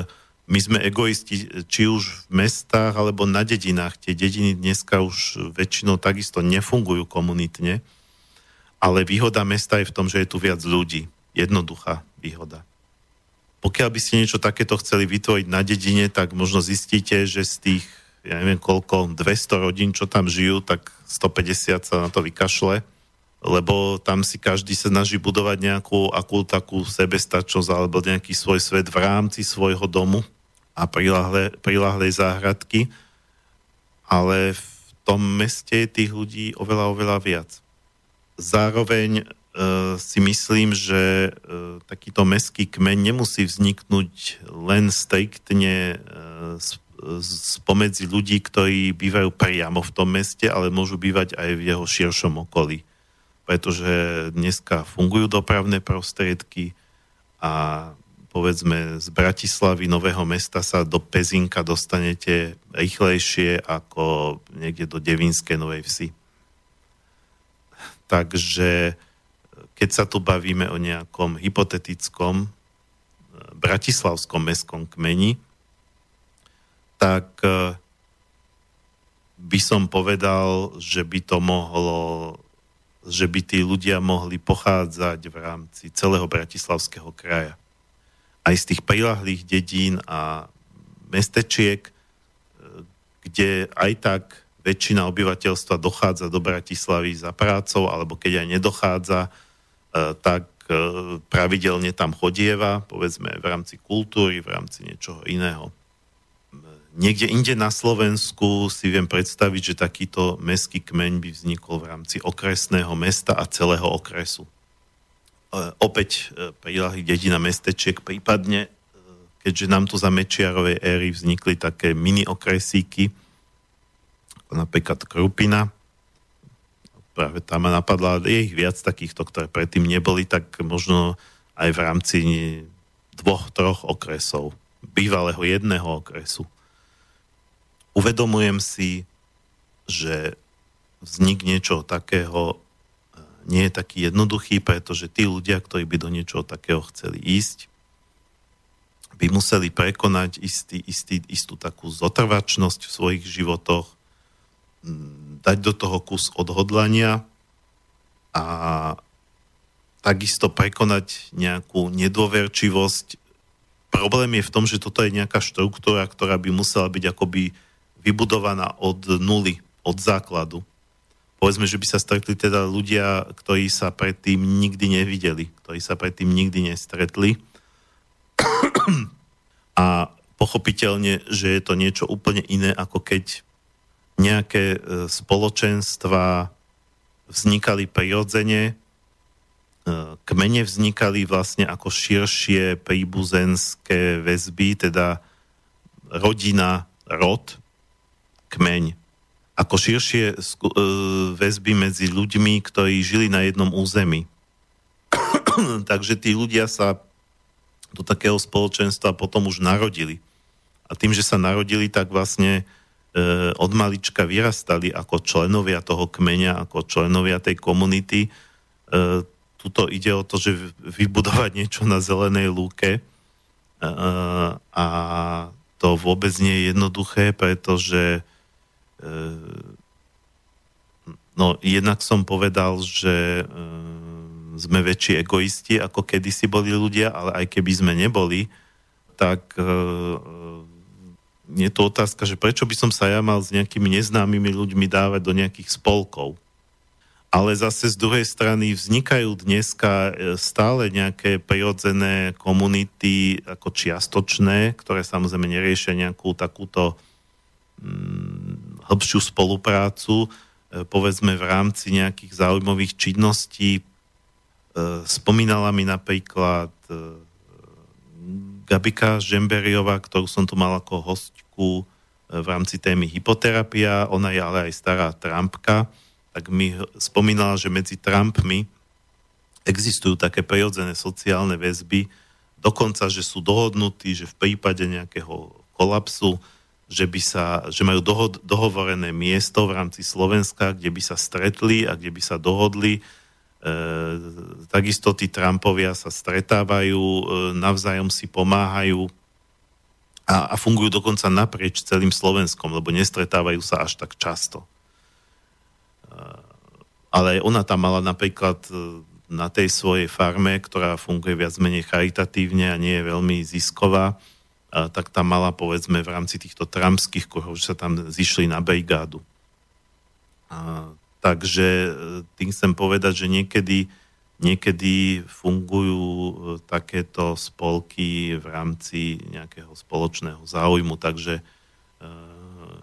my sme egoisti či už v mestách alebo na dedinách. Tie dediny dneska už väčšinou takisto nefungujú komunitne, ale výhoda mesta je v tom, že je tu viac ľudí. Jednoduchá výhoda. Pokiaľ by ste niečo takéto chceli vytvoriť na dedine, tak možno zistíte, že z tých, ja neviem koľko, 200 rodín, čo tam žijú, tak 150 sa na to vykašle, lebo tam si každý sa snaží budovať nejakú akú takú sebestačnosť alebo nejaký svoj svet v rámci svojho domu a prilahlej záhradky, ale v tom meste je tých ľudí oveľa, oveľa viac. Zároveň E, si myslím, že e, takýto meský kmeň nemusí vzniknúť len striktne e, spomedzi ľudí, ktorí bývajú priamo v tom meste, ale môžu bývať aj v jeho širšom okolí. Pretože dneska fungujú dopravné prostriedky a povedzme z Bratislavy, Nového mesta sa do Pezinka dostanete rýchlejšie ako niekde do Devinskej Novej Vsi. Takže keď sa tu bavíme o nejakom hypotetickom e, bratislavskom mestskom kmeni, tak e, by som povedal, že by to mohlo, že by tí ľudia mohli pochádzať v rámci celého bratislavského kraja. Aj z tých prilahlých dedín a mestečiek, e, kde aj tak väčšina obyvateľstva dochádza do Bratislavy za prácou, alebo keď aj nedochádza, E, tak e, pravidelne tam chodieva, povedzme v rámci kultúry, v rámci niečoho iného. Niekde inde na Slovensku si viem predstaviť, že takýto mestský kmeň by vznikol v rámci okresného mesta a celého okresu. E, opäť prilahy dedina mestečiek, prípadne, keďže nám tu za Mečiarovej éry vznikli také mini okresíky, ako napríklad Krupina, práve tam ma napadla, je ich viac takýchto, ktoré predtým neboli, tak možno aj v rámci dvoch, troch okresov, bývalého jedného okresu. Uvedomujem si, že vznik niečoho takého e, nie je taký jednoduchý, pretože tí ľudia, ktorí by do niečoho takého chceli ísť, by museli prekonať istý, istý, istú takú zotrvačnosť v svojich životoch, dať do toho kus odhodlania a takisto prekonať nejakú nedôverčivosť. Problém je v tom, že toto je nejaká štruktúra, ktorá by musela byť akoby vybudovaná od nuly, od základu. Povedzme, že by sa stretli teda ľudia, ktorí sa predtým nikdy nevideli, ktorí sa predtým nikdy nestretli. A pochopiteľne, že je to niečo úplne iné, ako keď nejaké e, spoločenstva vznikali prirodzene, e, kmene vznikali vlastne ako širšie príbuzenské väzby, teda rodina, rod, kmeň ako širšie e, väzby medzi ľuďmi, ktorí žili na jednom území. Takže tí ľudia sa do takého spoločenstva potom už narodili. A tým, že sa narodili, tak vlastne e, od malička vyrastali ako členovia toho kmeňa, ako členovia tej komunity. E, tuto ide o to, že vybudovať niečo na zelenej lúke e, a to vôbec nie je jednoduché, pretože Ehm, no jednak som povedal, že ehm, sme väčší egoisti, ako kedysi boli ľudia, ale aj keby sme neboli, tak ehm, je to otázka, že prečo by som sa ja mal s nejakými neznámymi ľuďmi dávať do nejakých spolkov. Ale zase z druhej strany vznikajú dneska stále nejaké prirodzené komunity ako čiastočné, ktoré samozrejme neriešia nejakú takúto mm, hĺbšiu spoluprácu, e, povedzme v rámci nejakých záujmových činností. E, spomínala mi napríklad e, Gabika Žemberiová, ktorú som tu mal ako hostku v rámci témy hypoterapia, ona je ale aj stará Trumpka, tak mi spomínala, že medzi Trumpmi existujú také prirodzené sociálne väzby, dokonca, že sú dohodnutí, že v prípade nejakého kolapsu že, by sa, že majú dohod, dohovorené miesto v rámci Slovenska, kde by sa stretli a kde by sa dohodli. E, takisto tí Trumpovia sa stretávajú, e, navzájom si pomáhajú a, a fungujú dokonca naprieč celým Slovenskom, lebo nestretávajú sa až tak často. E, ale ona tam mala napríklad e, na tej svojej farme, ktorá funguje viac menej charitatívne a nie je veľmi zisková, tak tam mala povedzme v rámci týchto tramských kruhov, že sa tam zišli na brigádu. Takže e, tým chcem povedať, že niekedy, niekedy fungujú e, takéto spolky v rámci nejakého spoločného záujmu, takže e,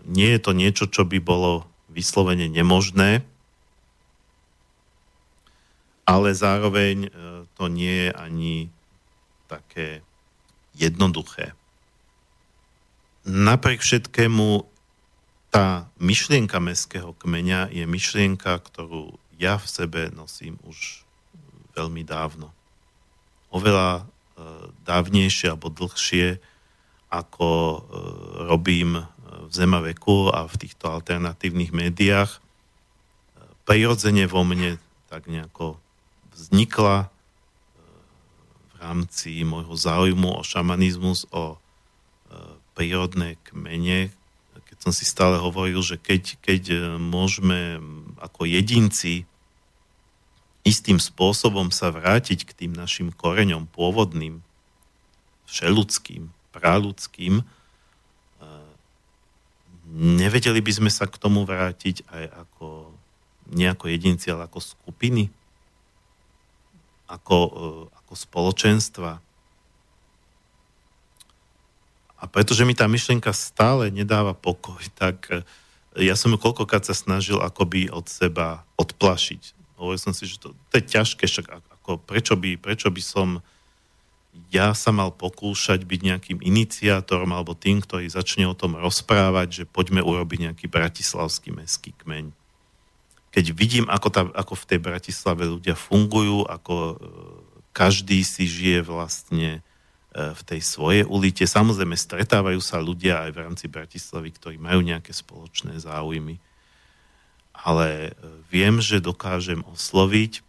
nie je to niečo, čo by bolo vyslovene nemožné, ale zároveň to nie je ani také jednoduché napriek všetkému tá myšlienka mestského kmeňa je myšlienka, ktorú ja v sebe nosím už veľmi dávno. Oveľa e, dávnejšie alebo dlhšie, ako e, robím v Zemaveku a v týchto alternatívnych médiách. E, prirodzene vo mne tak nejako vznikla e, v rámci môjho záujmu o šamanizmus, o prírodné kmene, keď som si stále hovoril, že keď, keď e, môžeme ako jedinci istým spôsobom sa vrátiť k tým našim koreňom pôvodným, všeludským, praludským, e, nevedeli by sme sa k tomu vrátiť aj ako nejako jedinci, ale ako skupiny, ako, e, ako spoločenstva, a pretože mi tá myšlienka stále nedáva pokoj, tak e, ja som ju koľkokrát sa snažil akoby od seba odplašiť. Hovoril som si, že to, to je ťažké, však ako, prečo, by, prečo by som ja sa mal pokúšať byť nejakým iniciátorom alebo tým, ktorý začne o tom rozprávať, že poďme urobiť nejaký bratislavský mestský kmeň. Keď vidím, ako, tá, ako v tej Bratislave ľudia fungujú, ako e, každý si žije vlastne v tej svojej ulite. Samozrejme, stretávajú sa ľudia aj v rámci Bratislavy, ktorí majú nejaké spoločné záujmy. Ale e, viem, že dokážem osloviť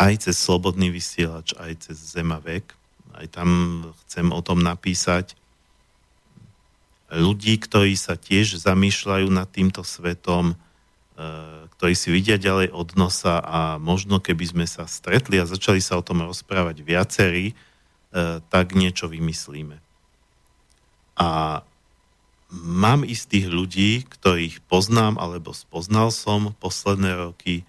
aj cez Slobodný vysielač, aj cez Zemavek. Aj tam chcem o tom napísať ľudí, ktorí sa tiež zamýšľajú nad týmto svetom, e, ktorí si vidia ďalej od nosa a možno keby sme sa stretli a začali sa o tom rozprávať viacerí, E, tak niečo vymyslíme. A mám istých ľudí, ktorých poznám alebo spoznal som posledné roky,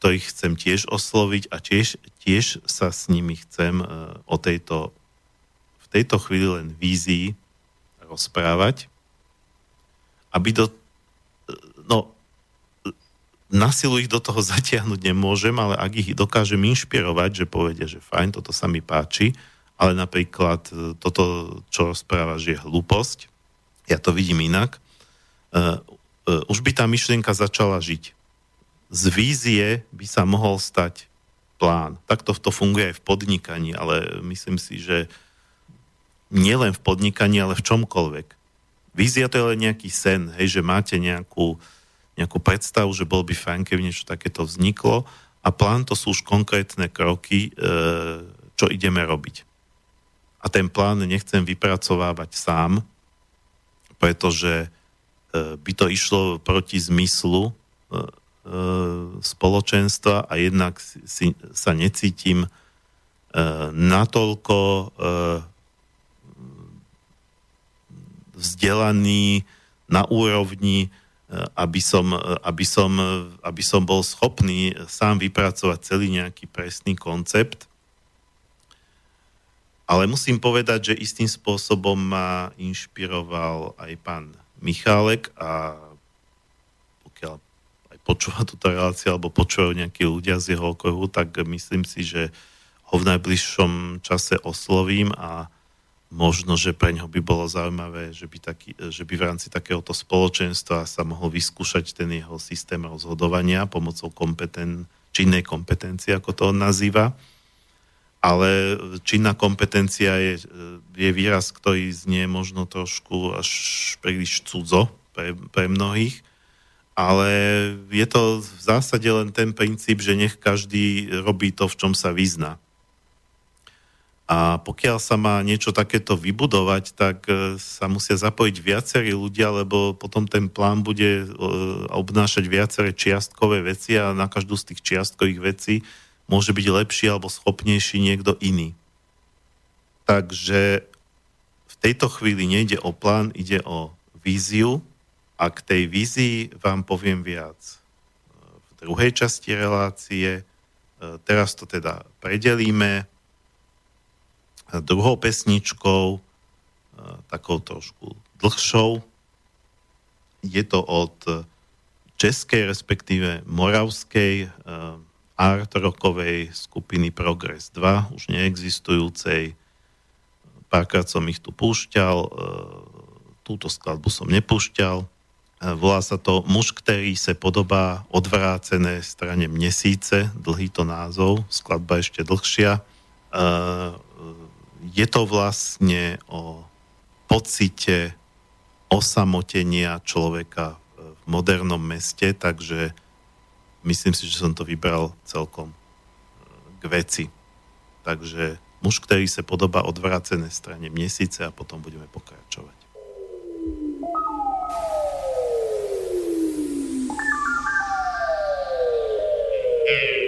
ktorých chcem tiež osloviť a tiež, tiež sa s nimi chcem uh, o tejto v tejto chvíli len vízii rozprávať, aby do no na silu ich do toho zatiahnuť nemôžem, ale ak ich dokážem inšpirovať, že povedia, že fajn, toto sa mi páči, ale napríklad e, toto, čo rozprávaš, je hlúposť, ja to vidím inak, uh, uh, už by tá myšlienka začala žiť. Z vízie by sa mohol stať plán. Takto to funguje aj v podnikaní, ale myslím si, že nielen v podnikaní, ale v čomkoľvek. Vízia to je len nejaký sen, hej, že máte nejakú uh, nejakú predstavu, že bol by fajn, keby niečo takéto vzniklo a plán to sú už konkrétne kroky, e, čo ideme robiť. A ten plán nechcem vypracovávať sám, pretože e, by to išlo proti zmyslu e, spoločenstva a jednak si, sa necítim natoľko vzdelaný na úrovni aby som, aby, som, aby som bol schopný sám vypracovať celý nejaký presný koncept. Ale musím povedať, že istým spôsobom ma inšpiroval aj pán Michálek a pokiaľ aj počúva túto reláciu alebo počúvajú nejakí ľudia z jeho okruhu, tak myslím si, že ho v najbližšom čase oslovím a možno, že pre ňo by bolo zaujímavé, že by, taký, že by v rámci takéhoto spoločenstva sa mohol vyskúšať ten jeho systém rozhodovania pomocou kompeten, činnej kompetencie, ako to on nazýva. Ale činná kompetencia je, je výraz, ktorý znie možno trošku až príliš cudzo pre, pre mnohých, ale je to v zásade len ten princíp, že nech každý robí to, v čom sa vyzná. A pokiaľ sa má niečo takéto vybudovať, tak e, sa musia zapojiť viacerí ľudia, lebo potom ten plán bude e, obnášať viaceré čiastkové veci a na každú z tých čiastkových vecí môže byť lepší alebo schopnejší niekto iný. Takže v tejto chvíli nejde o plán, ide o víziu a k tej vízii vám poviem viac. V druhej časti relácie e, teraz to teda predelíme druhou pesničkou, e, takou trošku dlhšou. Je to od českej, respektíve moravskej e, art rockovej skupiny Progress 2, už neexistujúcej. Párkrát som ich tu púšťal, e, túto skladbu som nepúšťal. Volá sa to Muž, ktorý sa podobá odvrácené strane Mesíce, dlhý to názov, skladba ešte dlhšia je to vlastne o pocite osamotenia človeka v modernom meste, takže myslím si, že som to vybral celkom e, k veci. Takže muž, ktorý sa podobá odvrácené strane mesice a potom budeme pokračovať. Yeah.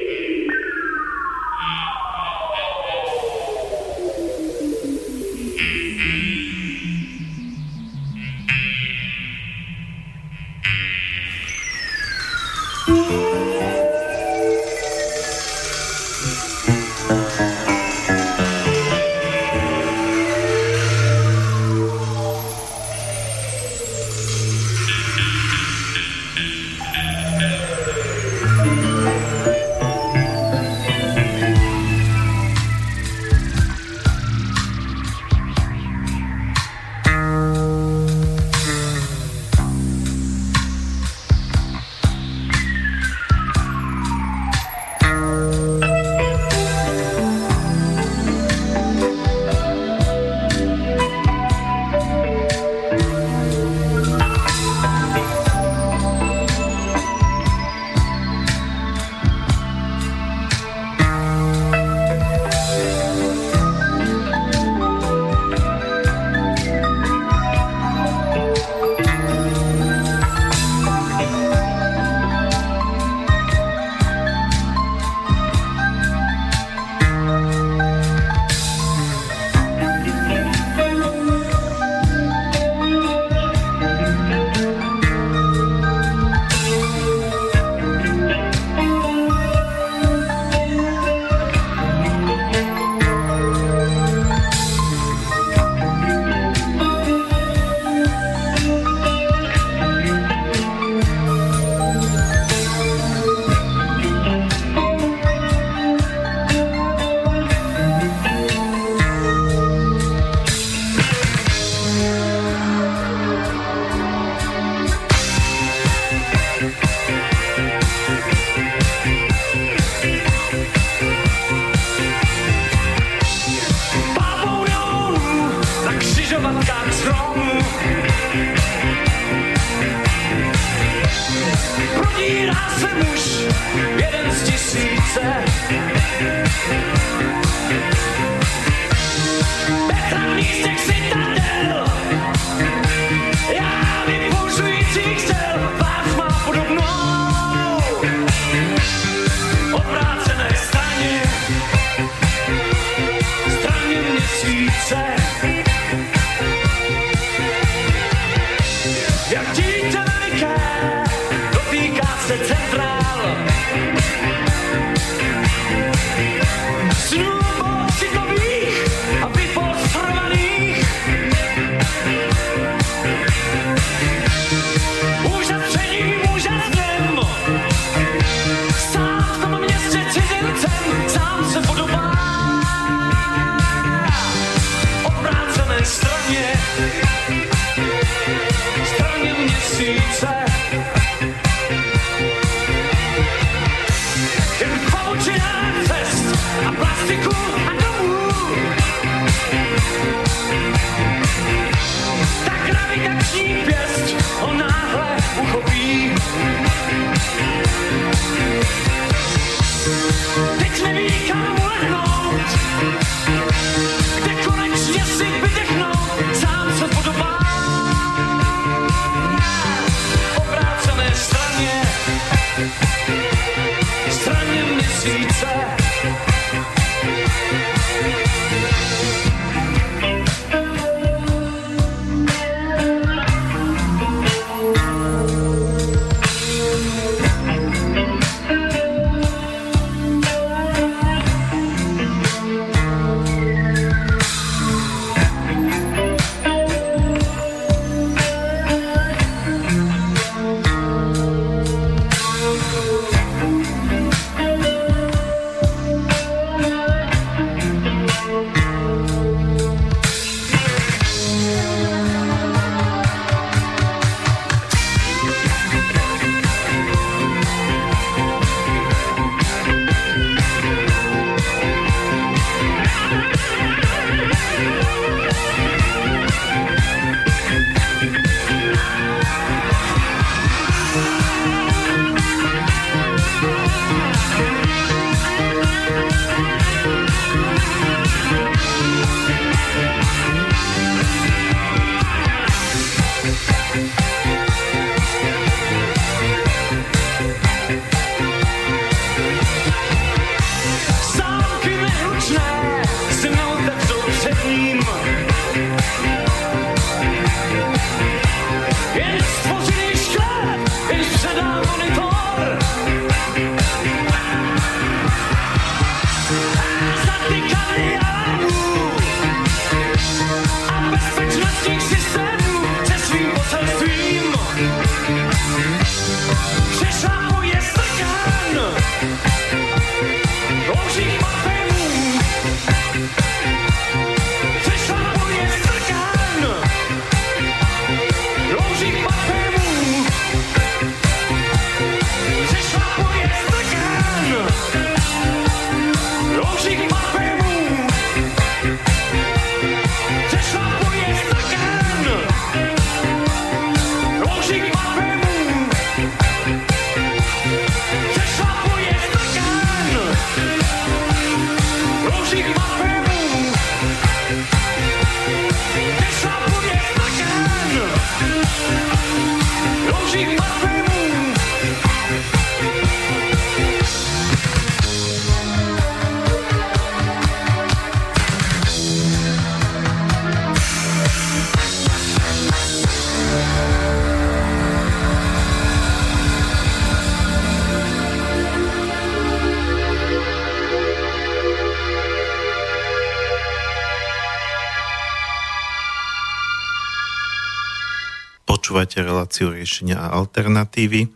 Počúvate reláciu riešenia a alternatívy. E,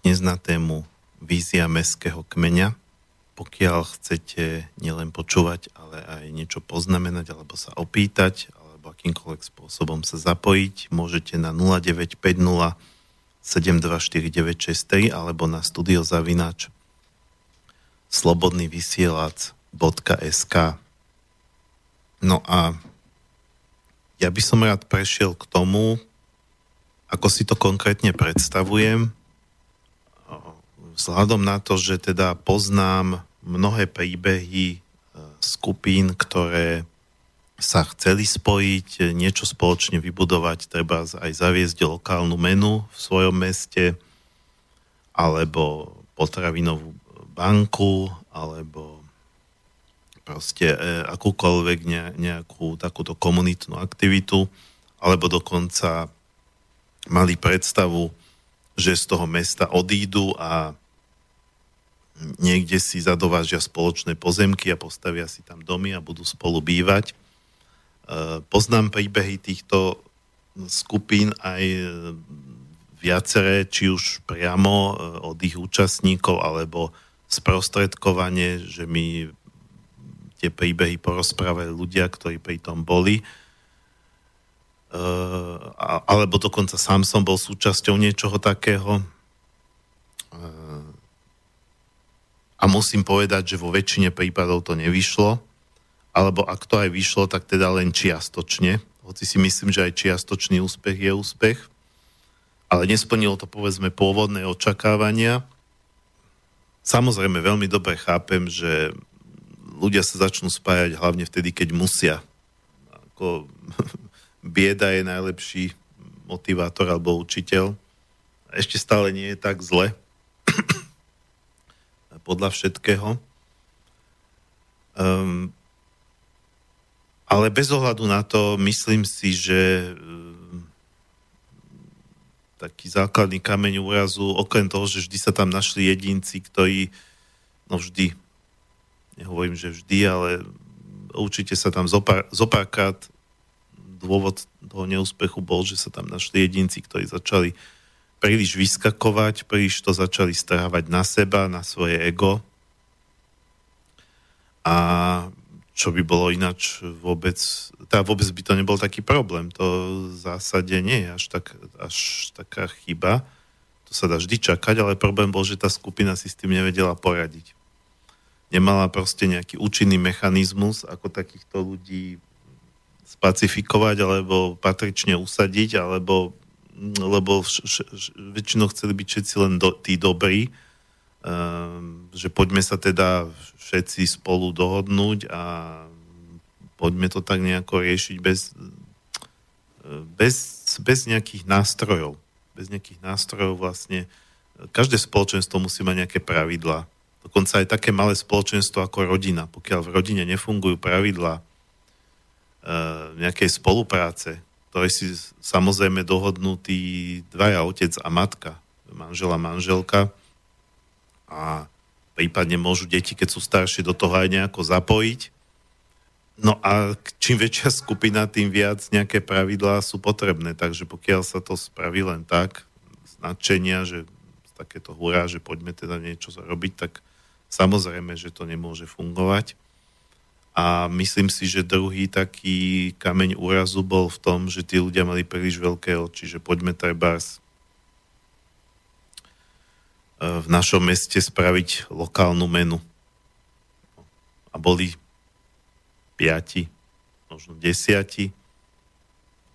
dnes na tému vízia mestského kmeňa. Pokiaľ chcete nielen počúvať, ale aj niečo poznamenať, alebo sa opýtať, alebo akýmkoľvek spôsobom sa zapojiť, môžete na 0950 724963 alebo na studiozavináč slobodnyvysielac.sk No a ja by som rád prešiel k tomu, ako si to konkrétne predstavujem, vzhľadom na to, že teda poznám mnohé príbehy e, skupín, ktoré sa chceli spojiť, niečo spoločne vybudovať, treba aj zaviesť lokálnu menu v svojom meste, alebo potravinovú banku, alebo proste e, akúkoľvek nejakú takúto komunitnú aktivitu, alebo dokonca mali predstavu, že z toho mesta odídu a niekde si zadovážia spoločné pozemky a postavia si tam domy a budú spolu bývať. E, poznám príbehy týchto skupín aj viaceré, či už priamo e, od ich účastníkov, alebo sprostredkovanie, že mi tie príbehy porozprávajú ľudia, ktorí pri tom boli. alebo dokonca sám som bol súčasťou niečoho takého. A musím povedať, že vo väčšine prípadov to nevyšlo, alebo ak to aj vyšlo, tak teda len čiastočne, hoci si myslím, že aj čiastočný úspech je úspech, ale nesplnilo to povedzme pôvodné očakávania. Samozrejme, veľmi dobre chápem, že ľudia sa začnú spájať hlavne vtedy, keď musia. Ako, bieda je najlepší motivátor alebo učiteľ. Ešte stále nie je tak zle. Podľa všetkého. Um, ale bez ohľadu na to, myslím si, že um, taký základný kameň úrazu, okrem toho, že vždy sa tam našli jedinci, ktorí, no vždy, nehovorím, že vždy, ale určite sa tam zopár, zopárkrát dôvod toho neúspechu bol, že sa tam našli jedinci, ktorí začali príliš vyskakovať, príliš to začali strávať na seba, na svoje ego. A čo by bolo ináč vôbec, tá vôbec by to nebol taký problém. To v zásade nie je až, tak, až taká chyba. To sa dá vždy čakať, ale problém bol, že tá skupina si s tým nevedela poradiť. Nemala proste nejaký účinný mechanizmus, ako takýchto ľudí spacifikovať alebo patrične usadiť, alebo lebo vš, vš, väčšinou chceli byť všetci len do, tí dobrí, um, že poďme sa teda všetci spolu dohodnúť a poďme to tak nejako riešiť bez, bez, bez nejakých nástrojov. Bez nejakých nástrojov vlastne. Každé spoločenstvo musí mať nejaké pravidlá. Dokonca aj také malé spoločenstvo ako rodina. Pokiaľ v rodine nefungujú pravidlá, Eh, nejakej spolupráce, ktoré si samozrejme dohodnutí dvaja otec a matka, manžela, manželka a prípadne môžu deti, keď sú staršie, do toho aj nejako zapojiť. No a čím väčšia skupina, tým viac nejaké pravidlá sú potrebné. Takže pokiaľ sa to spraví len tak, z že takéto hurá, že poďme teda niečo zarobiť, tak samozrejme, že to nemôže fungovať. A myslím si, že druhý taký kameň úrazu bol v tom, že tí ľudia mali príliš veľké oči, že poďme treba e, v našom meste spraviť lokálnu menu. A boli piati, možno desiati.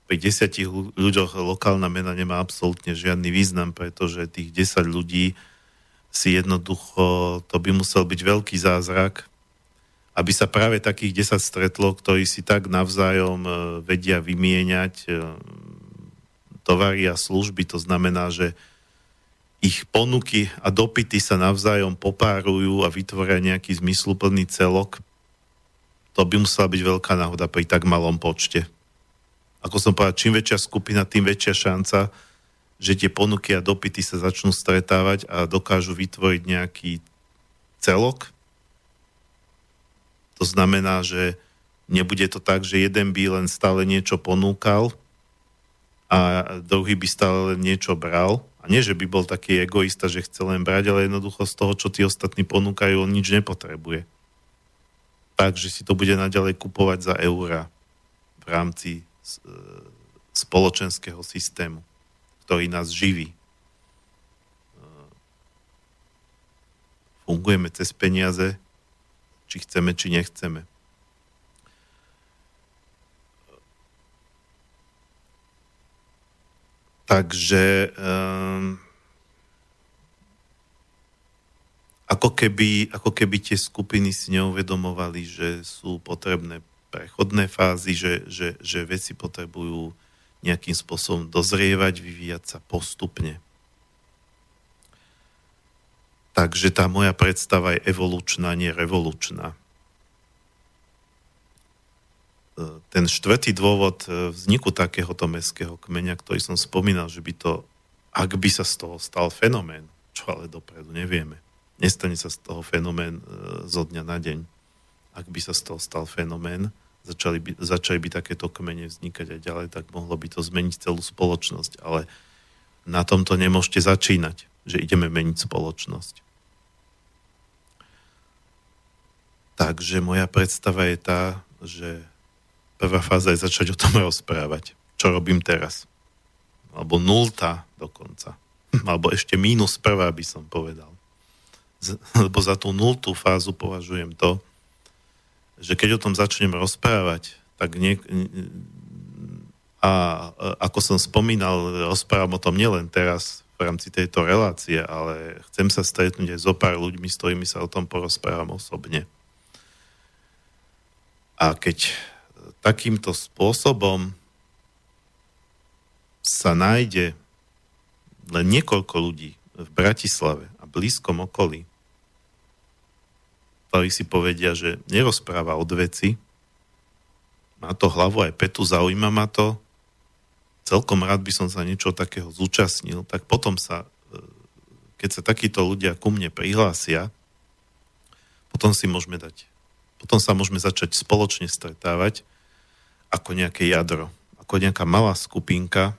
Pri desiatich ľuďoch lokálna mena nemá absolútne žiadny význam, pretože tých 10 ľudí si jednoducho, to by musel byť veľký zázrak, aby sa práve takých 10 stretlo, ktorí si tak navzájom e, vedia vymieňať e, tovary a služby. To znamená, že ich ponuky a dopity sa navzájom popárujú a vytvoria nejaký zmysluplný celok. To by musela byť veľká náhoda pri tak malom počte. Ako som povedal, čím väčšia skupina, tým väčšia šanca, že tie ponuky a dopity sa začnú stretávať a dokážu vytvoriť nejaký celok, to znamená, že nebude to tak, že jeden by len stále niečo ponúkal a druhý by stále len niečo bral. A nie, že by bol taký egoista, že chce len brať, ale jednoducho z toho, čo tí ostatní ponúkajú, on nič nepotrebuje. Takže si to bude naďalej kupovať za eura v rámci e, spoločenského systému, ktorý nás živí. E, fungujeme cez peniaze, či chceme, či nechceme. Takže um, ako, keby, ako keby tie skupiny si neuvedomovali, že sú potrebné prechodné fázy, že, že, že veci potrebujú nejakým spôsobom dozrievať, vyvíjať sa postupne. Takže tá moja predstava je evolučná, nie revolučná. E, ten štvrtý dôvod e, vzniku takéhoto mestského kmeňa, ktorý som spomínal, že by to, ak by sa z toho stal fenomén, čo ale dopredu nevieme, nestane sa z toho fenomén e, zo dňa na deň. Ak by sa z toho stal fenomén, začali by, začali by takéto kmene vznikať aj ďalej, tak mohlo by to zmeniť celú spoločnosť. Ale na tomto nemôžete začínať, že ideme meniť spoločnosť. Takže moja predstava je tá, že prvá fáza je začať o tom rozprávať. čo robím teraz. Alebo nulta dokonca. Alebo ešte mínus prvá by som povedal. Z, lebo za tú nultú fázu považujem to, že keď o tom začnem rozprávať, tak nie, a ako som spomínal, rozprávam o tom nielen teraz v rámci tejto relácie, ale chcem sa stretnúť aj so pár ľuďmi, s ktorými sa o tom porozprávam osobne. A keď takýmto spôsobom sa nájde len niekoľko ľudí v Bratislave a blízkom okolí, ktorí si povedia, že nerozpráva od veci, má to hlavu aj petu, zaujíma ma to, celkom rád by som sa niečo takého zúčastnil, tak potom sa, e, keď sa takíto ľudia ku mne prihlásia, potom si môžeme dať potom sa môžeme začať spoločne stretávať ako nejaké jadro, ako nejaká malá skupinka,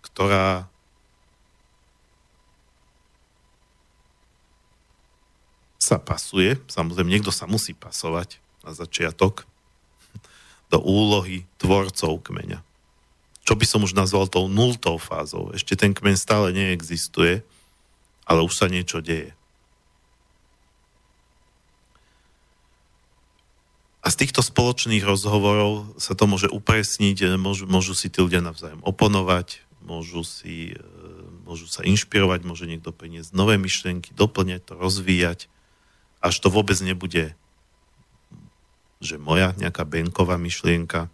ktorá sa pasuje, samozrejme niekto sa musí pasovať na začiatok do úlohy tvorcov kmeňa. Čo by som už nazval tou nultou fázou. Ešte ten kmeň stále neexistuje, ale už sa niečo deje. A z týchto spoločných rozhovorov sa to môže upresniť, môžu, môžu si tí ľudia navzájom oponovať, môžu, si, e, môžu sa inšpirovať, môže niekto priniesť nové myšlienky, doplňať to, rozvíjať, až to vôbec nebude, že moja nejaká benková myšlienka.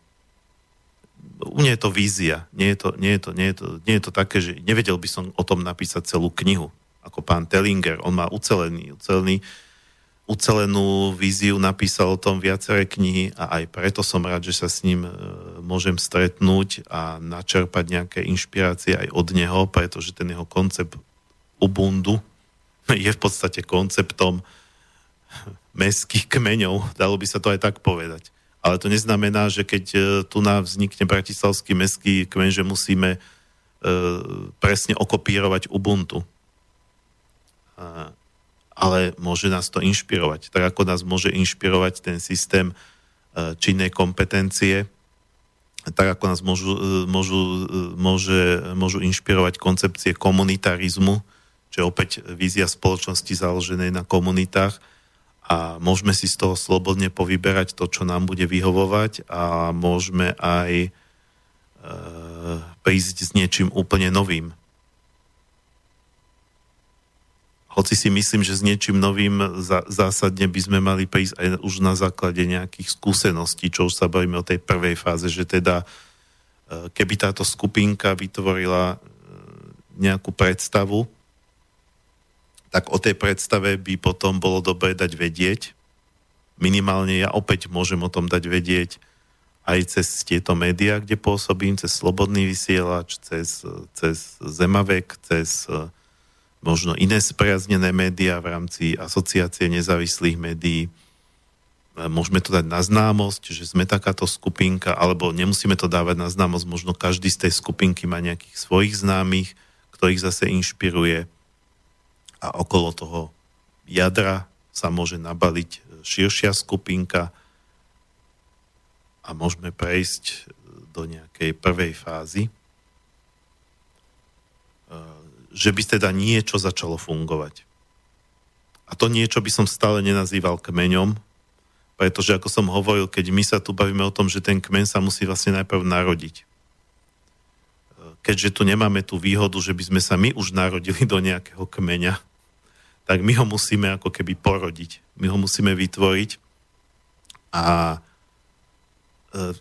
U mňa je to vízia, nie je to, nie je to, nie je to, nie je to také, že nevedel by som o tom napísať celú knihu, ako pán Tellinger, on má ucelený, ucelený ucelenú víziu, napísal o tom viaceré knihy a aj preto som rád, že sa s ním e, môžem stretnúť a načerpať nejaké inšpirácie aj od neho, pretože ten jeho koncept Ubundu je v podstate konceptom mestských kmeňov, dalo by sa to aj tak povedať. Ale to neznamená, že keď e, tu nám vznikne bratislavský mestský kmeň, že musíme e, presne okopírovať Ubuntu ale môže nás to inšpirovať. Tak ako nás môže inšpirovať ten systém e, činnej kompetencie, tak ako nás môžu, môžu, môže, môžu inšpirovať koncepcie komunitarizmu, čo je opäť vízia spoločnosti založenej na komunitách a môžeme si z toho slobodne povyberať to, čo nám bude vyhovovať a môžeme aj e, prísť s niečím úplne novým. Hoci si myslím, že s niečím novým zásadne by sme mali prísť aj už na základe nejakých skúseností, čo už sa bavíme o tej prvej fáze, že teda e, keby táto skupinka vytvorila e, nejakú predstavu, tak o tej predstave by potom bolo dobre dať vedieť. Minimálne ja opäť môžem o tom dať vedieť aj cez tieto médiá, kde pôsobím, cez Slobodný vysielač, cez, cez Zemavek, cez uh, možno iné spriaznené médiá v rámci asociácie nezávislých médií. E, môžeme to dať na známosť, že sme takáto skupinka, alebo nemusíme to dávať na známosť, možno každý z tej skupinky má nejakých svojich známych, ktorých zase inšpiruje a okolo toho jadra sa môže nabaliť širšia skupinka a môžeme prejsť do nejakej prvej fázy e, že by teda niečo začalo fungovať. A to niečo by som stále nenazýval kmeňom, pretože ako som hovoril, keď my sa tu bavíme o tom, že ten kmeň sa musí vlastne najprv narodiť. Keďže tu nemáme tú výhodu, že by sme sa my už narodili do nejakého kmeňa, tak my ho musíme ako keby porodiť. My ho musíme vytvoriť a e,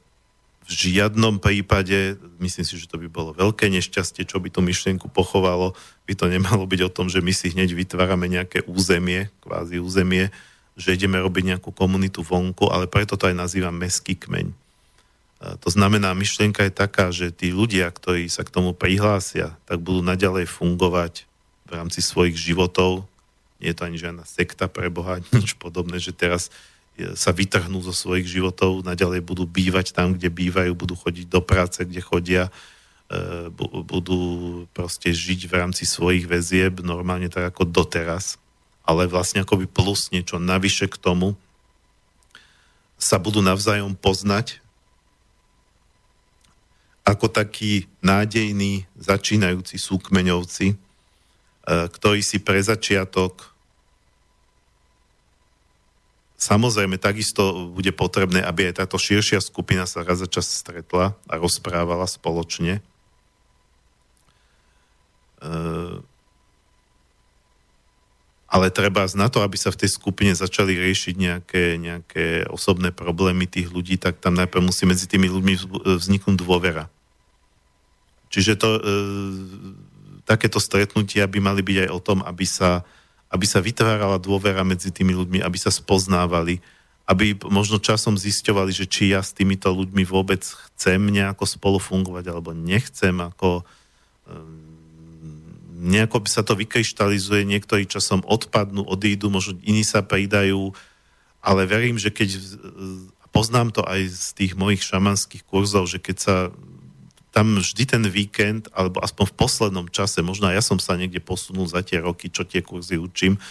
v žiadnom prípade, myslím si, že to by bolo veľké nešťastie, čo by tú myšlienku pochovalo, by to nemalo byť o tom, že my si hneď vytvárame nejaké územie, kvázi územie, že ideme robiť nejakú komunitu vonku, ale preto to aj nazývam meský kmeň. To znamená, myšlienka je taká, že tí ľudia, ktorí sa k tomu prihlásia, tak budú naďalej fungovať v rámci svojich životov. Nie je to ani žiadna sekta pre Boha, nič podobné, že teraz sa vytrhnú zo svojich životov, naďalej budú bývať tam, kde bývajú, budú chodiť do práce, kde chodia, e, budú proste žiť v rámci svojich väzieb normálne tak ako doteraz, ale vlastne akoby plus niečo navyše k tomu sa budú navzájom poznať ako takí nádejní začínajúci súkmeňovci, e, ktorí si pre začiatok Samozrejme, takisto bude potrebné, aby aj táto širšia skupina sa raz za čas stretla a rozprávala spoločne. E, ale treba na to, aby sa v tej skupine začali riešiť nejaké, nejaké osobné problémy tých ľudí, tak tam najprv musí medzi tými ľuďmi vzniknúť dôvera. Čiže to, e, takéto stretnutia by mali byť aj o tom, aby sa, aby sa vytvárala dôvera medzi tými ľuďmi, aby sa spoznávali, aby možno časom zisťovali, že či ja s týmito ľuďmi vôbec chcem nejako spolu fungovať, alebo nechcem, ako e, nejako by sa to vykryštalizuje, niektorí časom odpadnú, odídu, možno iní sa pridajú, ale verím, že keď poznám to aj z tých mojich šamanských kurzov, že keď sa tam vždy ten víkend, alebo aspoň v poslednom čase, možno ja som sa niekde posunul za tie roky, čo tie kurzy učím, e,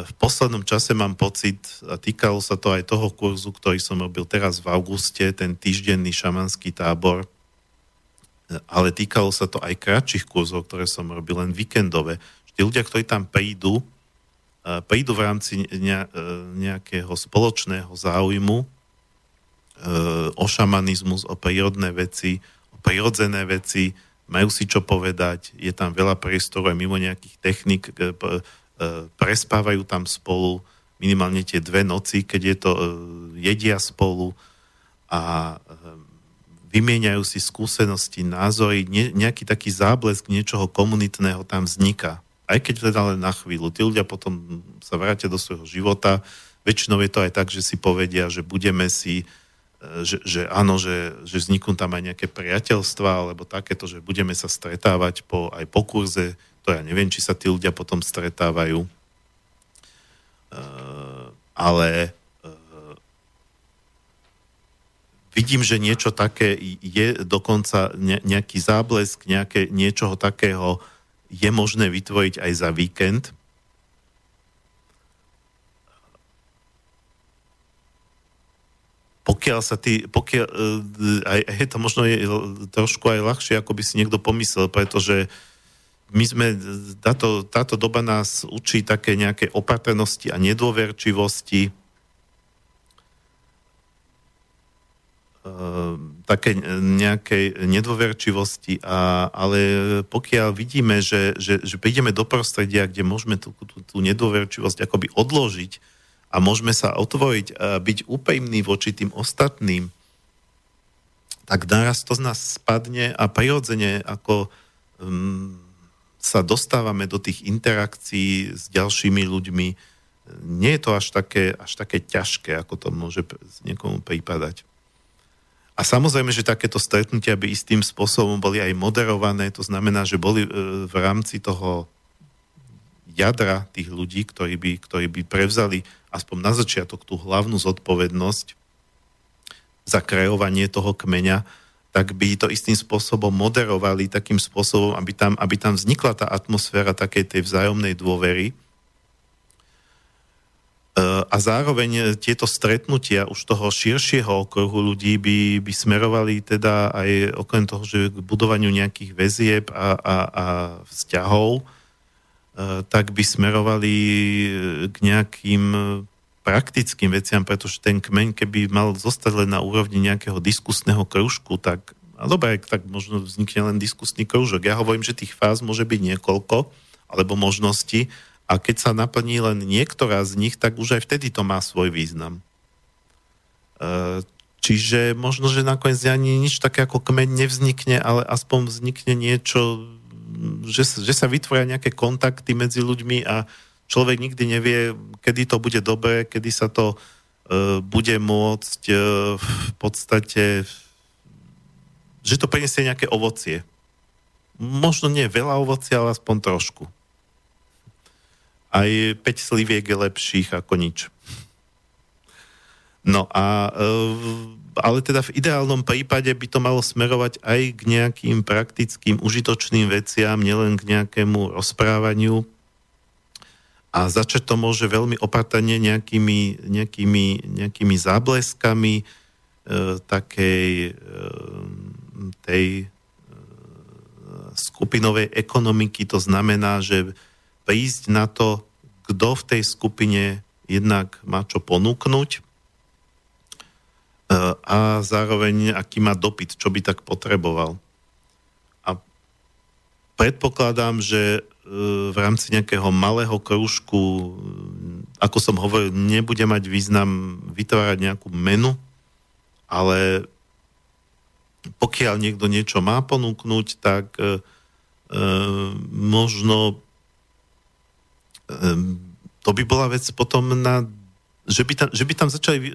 v poslednom čase mám pocit, a týkalo sa to aj toho kurzu, ktorý som robil teraz v auguste, ten týždenný šamanský tábor, ale týkalo sa to aj kratších kurzov, ktoré som robil, len víkendové. Tí ľudia, ktorí tam prídu, e, prídu v rámci e, nejakého spoločného záujmu e, o šamanizmus, o prírodné veci, o prírodzené veci, majú si čo povedať, je tam veľa priestoru aj mimo nejakých technik, prespávajú tam spolu minimálne tie dve noci, keď je to, jedia spolu a vymieňajú si skúsenosti, názory, ne, nejaký taký záblesk niečoho komunitného tam vzniká. Aj keď teda len na chvíľu. Tí ľudia potom sa vrátia do svojho života. Väčšinou je to aj tak, že si povedia, že budeme si, e, že, že áno, že, že vzniknú tam aj nejaké priateľstva, alebo takéto, že budeme sa stretávať po, aj po kurze. To ja neviem, či sa tí ľudia potom stretávajú. Uh, ale vidím, že niečo také je dokonca nejaký záblesk, nejaké, niečoho takého je možné vytvoriť aj za víkend. Pokiaľ sa ty, pokiaľ, e, aj, aj to možno je trošku aj ľahšie, ako by si niekto pomyslel, pretože my sme, táto, táto doba nás učí také nejaké opatrnosti a nedôverčivosti, Ehm, také nejakej nedôverčivosti, a, ale pokiaľ vidíme, že, že, že prídeme do prostredia, kde môžeme tú, tú, tú nedôverčivosť akoby odložiť a môžeme sa otvoriť a byť úprimní voči tým ostatným, tak naraz to z nás spadne a prirodzene ako um, sa dostávame do tých interakcií s ďalšími ľuďmi, nie je to až také, až také ťažké, ako to môže niekomu prípadať. A samozrejme, že takéto stretnutia by istým spôsobom boli aj moderované, to znamená, že boli e, v rámci toho jadra tých ľudí, ktorí by, ktorí by prevzali aspoň na začiatok tú hlavnú zodpovednosť za kreovanie toho kmeňa, tak by to istým spôsobom moderovali takým spôsobom, aby tam, aby tam vznikla tá atmosféra takej tej vzájomnej dôvery, a zároveň tieto stretnutia už toho širšieho okruhu ľudí by, by smerovali teda aj okrem toho, že k budovaniu nejakých väzieb a, a, a vzťahov, e, tak by smerovali k nejakým praktickým veciam, pretože ten kmeň, keby mal zostať len na úrovni nejakého diskusného kružku, tak a dobre, tak možno vznikne len diskusný kružok. Ja hovorím, že tých fáz môže byť niekoľko, alebo možností, a keď sa naplní len niektorá z nich, tak už aj vtedy to má svoj význam. E, čiže možno, že nakoniec ani nič také ako kmeň nevznikne, ale aspoň vznikne niečo, že, že sa vytvoria nejaké kontakty medzi ľuďmi a človek nikdy nevie, kedy to bude dobré, kedy sa to uh, bude môcť uh, v podstate, že to prinesie nejaké ovocie. Možno nie veľa ovocia, ale aspoň trošku aj 5 sliviek je lepších ako nič. No a e, ale teda v ideálnom prípade by to malo smerovať aj k nejakým praktickým, užitočným veciam, nielen k nejakému rozprávaniu. A začať to môže veľmi opatrne nejakými, nejakými, nejakými zábleskami e, takej e, tej skupinovej ekonomiky, to znamená, že prísť na to, kto v tej skupine jednak má čo ponúknuť e, a zároveň aký má dopyt, čo by tak potreboval. A predpokladám, že e, v rámci nejakého malého kružku, ako som hovoril, nebude mať význam vytvárať nejakú menu, ale pokiaľ niekto niečo má ponúknuť, tak e, e, možno e, to by bola vec potom na, že by tam, že by tam začali e,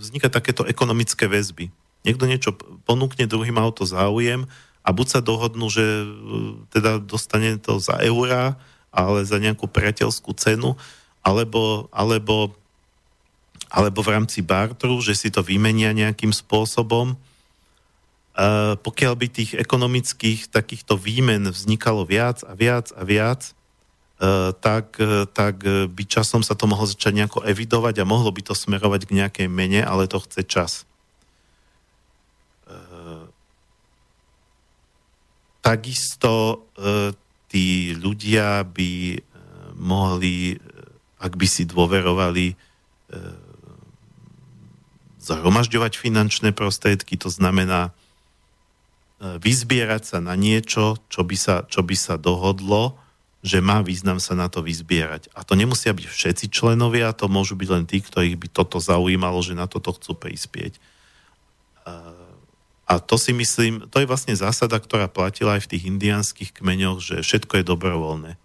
vznikať takéto ekonomické väzby. Niekto niečo ponúkne, druhý má o to záujem a buď sa dohodnú, že e, teda dostane to za eurá, ale za nejakú priateľskú cenu, alebo, alebo, alebo v rámci bartru, že si to vymenia nejakým spôsobom pokiaľ by tých ekonomických takýchto výmen vznikalo viac a viac a viac, e, tak, e, tak by časom sa to mohlo začať nejako evidovať a mohlo by to smerovať k nejakej mene, ale to chce čas. E, takisto tí ľudia by mohli, ak by si dôverovali, zhromažďovať finančné prostriedky, to znamená vyzbierať sa na niečo, čo by sa, čo by sa dohodlo, že má význam sa na to vyzbierať. A to nemusia byť všetci členovia, to môžu byť len tí, ktorých by toto zaujímalo, že na toto chcú prispieť. A to si myslím, to je vlastne zásada, ktorá platila aj v tých indiánskych kmeňoch, že všetko je dobrovoľné. E,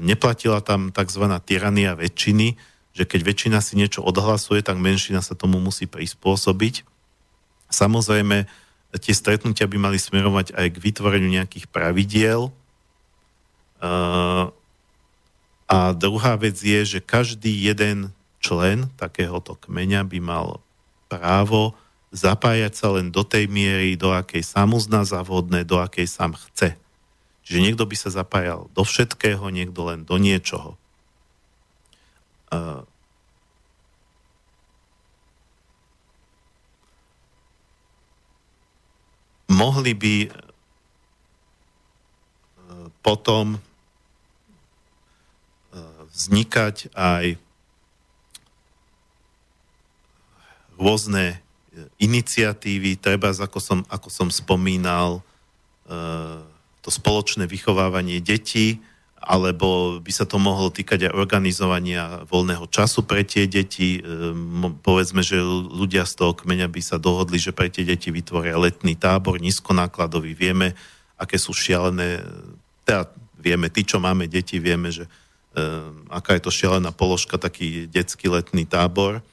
neplatila tam tzv. tyrania väčšiny, že keď väčšina si niečo odhlasuje, tak menšina sa tomu musí prispôsobiť. Samozrejme, tie stretnutia by mali smerovať aj k vytvoreniu nejakých pravidiel. A druhá vec je, že každý jeden člen takéhoto kmeňa by mal právo zapájať sa len do tej miery, do akej sám uzná za do akej sám chce. Čiže niekto by sa zapájal do všetkého, niekto len do niečoho. mohli by e, potom vznikať aj rôzne iniciatívy, treba, ako som, ako som spomínal, e, to spoločné vychovávanie detí, alebo by sa to mohlo týkať aj organizovania voľného času pre tie deti. Ehm, povedzme, že ľudia z toho kmeňa by sa dohodli, že pre tie deti vytvoria letný tábor, nízkonákladový. Vieme, aké sú šialené, teda vieme, tí, čo máme deti, vieme, že aká je to šialená položka, taký detský letný tábor,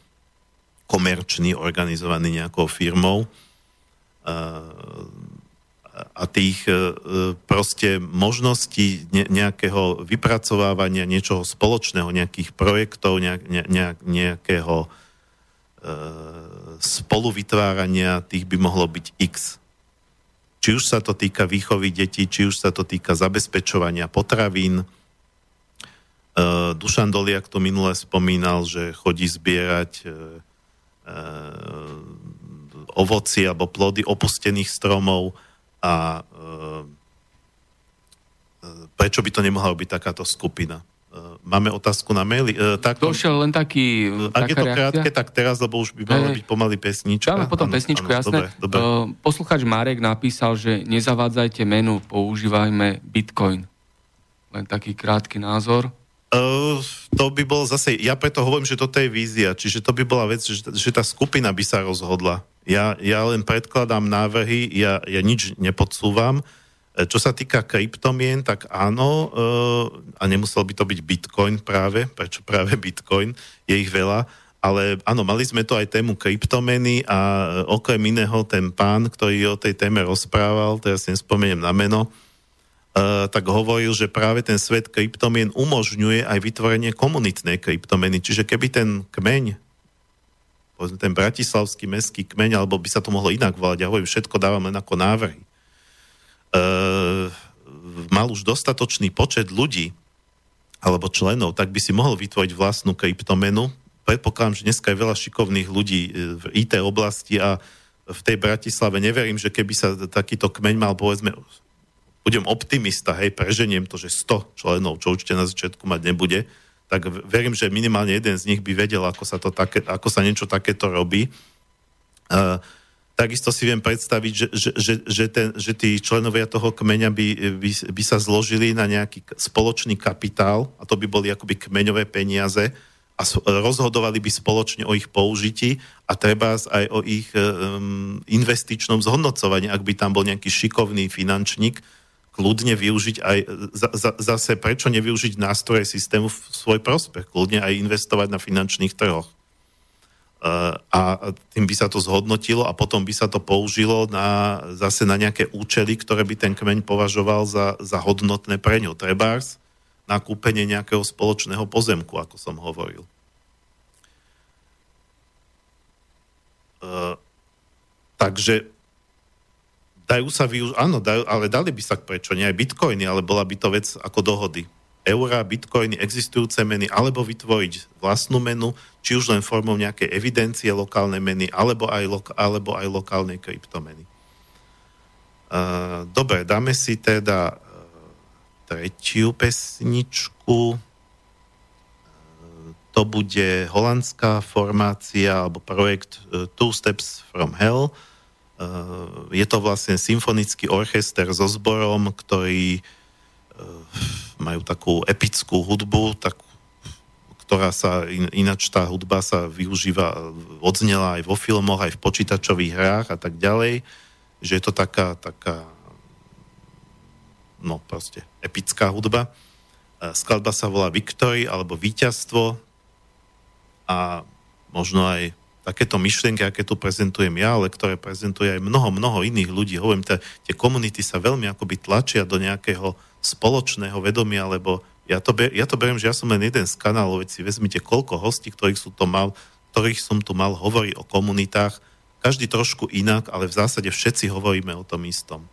komerčný, organizovaný nejakou firmou. Uh, a tých e, proste možností nejakého vypracovávania niečoho spoločného, nejakých projektov, nejak, nejak, nejakého e, spoluvytvárania, tých by mohlo byť x. Či už sa to týka výchovy detí, či už sa to týka zabezpečovania potravín. E, Dušan Doliak to minule spomínal, že chodí zbierať ovoci alebo plody opustených stromov a e, e, prečo by to nemohla byť takáto skupina? E, máme otázku na maili. Tak, Došiel len taký... Ak je to reakcia? krátke, tak teraz, lebo už by mala byť pomaly pesnička. Dáme potom ano, pesničku, ano, jasné. Dobre, dobre. Posluchač Marek napísal, že nezavádzajte menu, používajme Bitcoin. Len taký krátky názor. Uh, to by bolo zase, ja preto hovorím, že toto je vízia, čiže to by bola vec, že, že tá skupina by sa rozhodla. Ja, ja len predkladám návrhy, ja, ja nič nepodsúvam. E, čo sa týka kryptomien, tak áno, uh, a nemusel by to byť Bitcoin práve, prečo práve Bitcoin, je ich veľa, ale áno, mali sme to aj tému kryptomeny a okrem iného ten pán, ktorý o tej téme rozprával, teraz si nespomeniem na meno, tak hovoril, že práve ten svet kryptomien umožňuje aj vytvorenie komunitnej kryptomeny. Čiže keby ten kmeň, povedzme ten bratislavský mestský kmeň, alebo by sa to mohlo inak volať, ja hovorím, všetko dávam len ako návrhy, uh, mal už dostatočný počet ľudí alebo členov, tak by si mohol vytvoriť vlastnú kryptomenu. Predpokladám, že dneska je veľa šikovných ľudí v IT oblasti a v tej Bratislave. Neverím, že keby sa takýto kmeň mal, povedzme, budem optimista, hej, preženiem to, že 100 členov, čo určite na začiatku mať nebude, tak verím, že minimálne jeden z nich by vedel, ako sa, to také, ako sa niečo takéto robí. Uh, takisto si viem predstaviť, že, že, že, že, ten, že tí členovia toho kmeňa by, by, by sa zložili na nejaký spoločný kapitál, a to by boli akoby kmeňové peniaze, a rozhodovali by spoločne o ich použití a treba aj o ich um, investičnom zhodnocovaní, ak by tam bol nejaký šikovný finančník, kľudne využiť aj, za, zase prečo nevyužiť nástroje systému v svoj prospech, kľudne aj investovať na finančných trhoch. Uh, a tým by sa to zhodnotilo a potom by sa to použilo na, zase na nejaké účely, ktoré by ten kmeň považoval za, za hodnotné pre ňo. Trebárs, na kúpenie nejakého spoločného pozemku, ako som hovoril. Uh, takže dajú sa využiť, áno, dajú, ale dali by sa prečo nie aj bitcoiny, ale bola by to vec ako dohody. Eura, bitcoiny, existujúce meny, alebo vytvoriť vlastnú menu, či už len formou nejakej evidencie lokálnej meny, alebo aj, lo- alebo aj lokálnej kryptomeny. Uh, dobre, dáme si teda tretiu pesničku. To bude holandská formácia alebo projekt Two Steps from Hell. Eh, je to vlastne symfonický orchester so zborom, ktorí eh, majú takú epickú hudbu, tak, ktorá sa, in, ináč tá hudba sa využíva, odznela aj vo filmoch, aj v počítačových hrách a tak ďalej, že je to taká, taká no proste epická hudba. Eh, skladba sa volá Victory alebo Výťazstvo a možno aj takéto myšlienky, aké tu prezentujem ja, ale ktoré prezentuje aj mnoho, mnoho iných ľudí. Hovorím, tie, tie komunity sa veľmi akoby tlačia do nejakého spoločného vedomia, lebo ja to, ber, ja to beriem, že ja som len jeden z kanálov, veď si vezmite, koľko hostí, ktorých, sú to mal, ktorých som tu mal, hovorí o komunitách, každý trošku inak, ale v zásade všetci hovoríme o tom istom.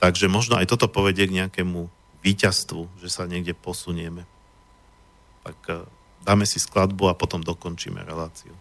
Takže možno aj toto povedie k nejakému víťazstvu, že sa niekde posunieme. Tak eh, dáme si skladbu a potom dokončíme reláciu.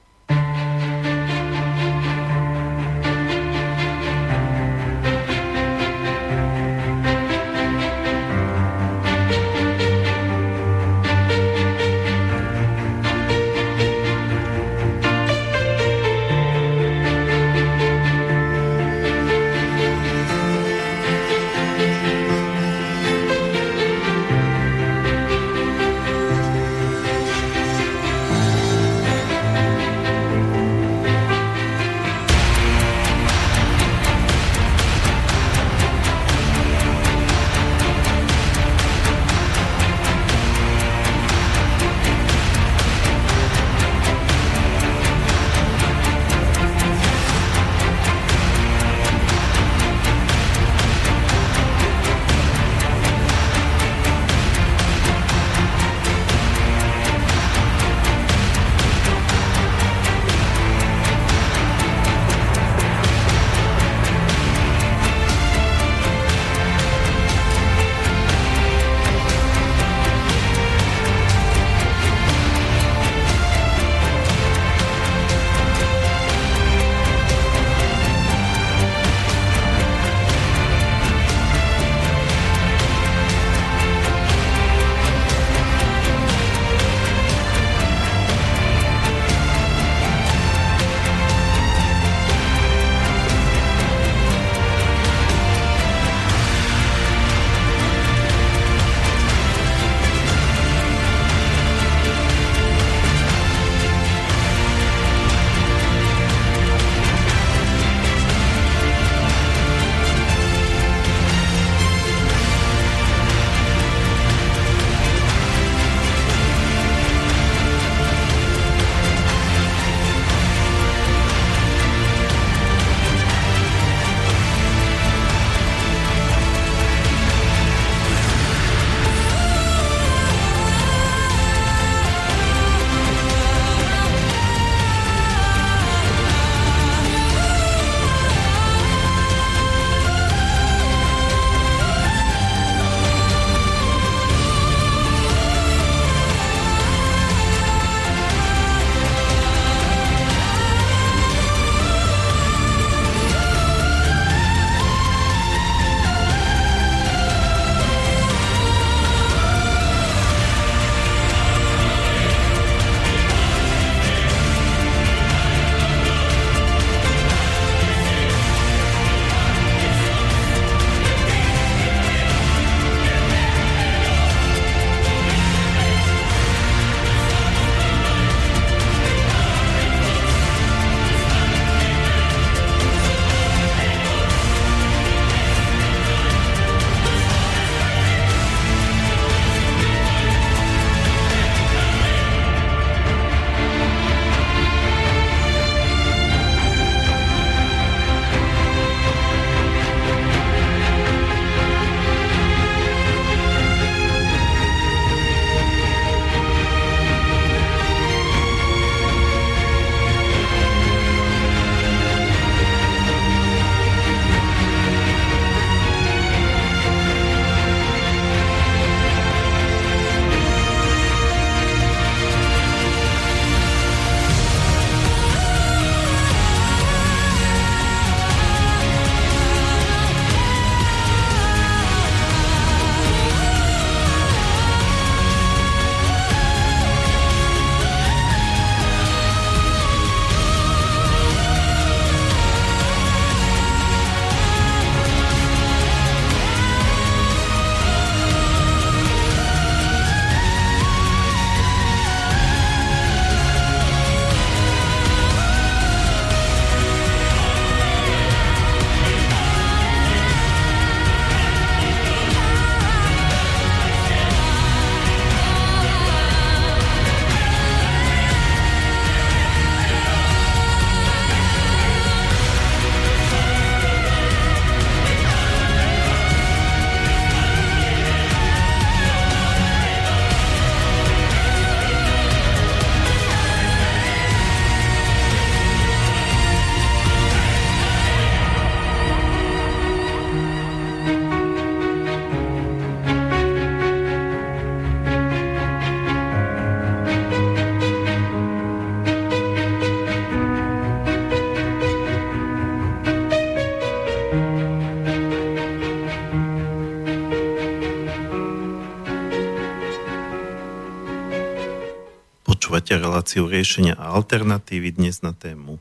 Reláciu riešenia a alternatívy dnes na tému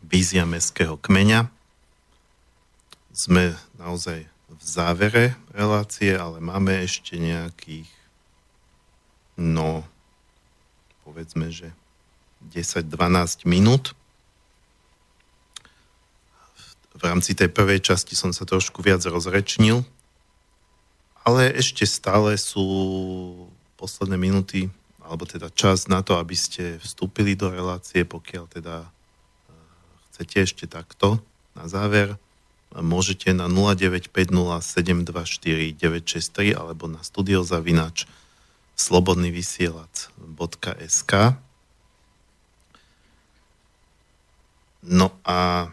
vízia mestského kmeňa. Sme naozaj v závere relácie, ale máme ešte nejakých, no, povedzme, že 10-12 minút. V rámci tej prvej časti som sa trošku viac rozrečnil, ale ešte stále sú posledné minúty alebo teda čas na to, aby ste vstúpili do relácie, pokiaľ teda e, chcete ešte takto na záver, môžete na 0950724963 alebo na studiozavinač slobodnyvysielac.sk No a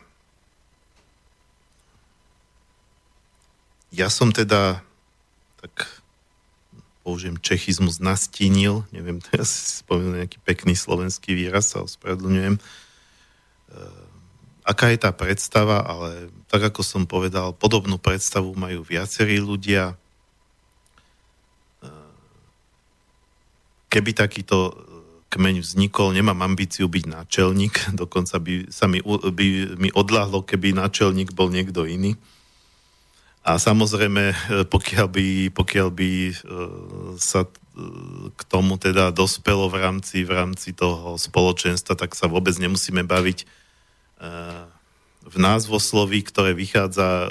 ja som teda tak použijem čechizmus, nastínil, neviem, teraz si spomenul nejaký pekný slovenský výraz, sa ospravedlňujem. E, aká je tá predstava, ale tak ako som povedal, podobnú predstavu majú viacerí ľudia. E, keby takýto kmeň vznikol, nemám ambíciu byť náčelník, dokonca by sa mi, by mi odláhlo, keby náčelník bol niekto iný. A samozrejme, e, pokiaľ by, pokiaľ by e, sa e, k tomu teda dospelo v rámci, v rámci toho spoločenstva, tak sa vôbec nemusíme baviť v názvosloví, ktoré vychádza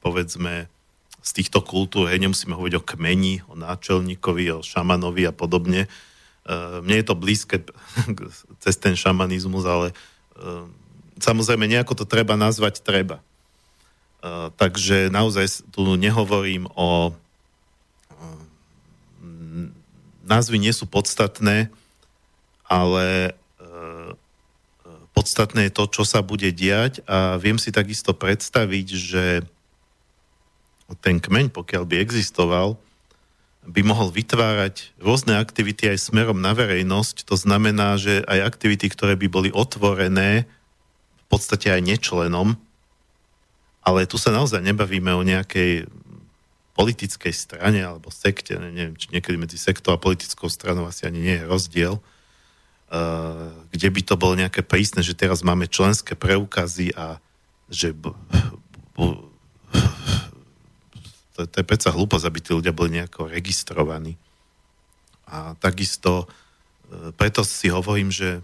povedzme z týchto kultúr, hej, nemusíme hovoriť o kmeni, o náčelníkovi, o šamanovi a podobne. Mne je to blízke cez ten šamanizmus, ale samozrejme nejako to treba nazvať treba. Eh, takže naozaj tu nehovorím o... Eh, názvy nie sú podstatné, ale eh, podstatné je to, čo sa bude diať a viem si takisto predstaviť, že ten kmeň, pokiaľ by existoval, by mohol vytvárať rôzne aktivity aj smerom na verejnosť. To znamená, že aj aktivity, ktoré by boli otvorené v podstate aj nečlenom, ale tu sa naozaj nebavíme o nejakej politickej strane alebo sekte, neviem, či niekedy medzi sektou a politickou stranou asi ani nie je rozdiel, uh, kde by to bolo nejaké prísne, že teraz máme členské preukazy a že to, to je predsa hlúposť, aby tí ľudia boli nejako registrovaní. A takisto, uh, preto si hovorím, že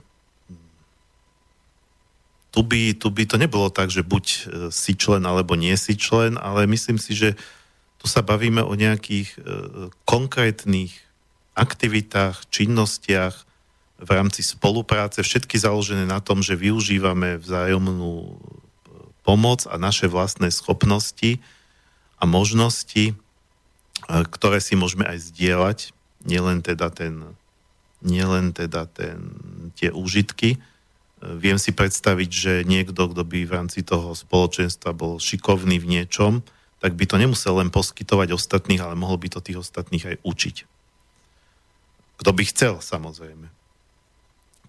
tu by, tu by to nebolo tak, že buď e, si člen alebo nie si člen, ale myslím si, že tu sa bavíme o nejakých e, konkrétnych aktivitách, činnostiach v rámci spolupráce, všetky založené na tom, že využívame vzájomnú e, pomoc a naše vlastné schopnosti a možnosti, ktoré si môžeme aj zdieľať, nielen teda ten, nielen teda ten, tie úžitky, Viem si predstaviť, že niekto, kto by v rámci toho spoločenstva bol šikovný v niečom, tak by to nemusel len poskytovať ostatných, ale mohol by to tých ostatných aj učiť. Kto by chcel, samozrejme.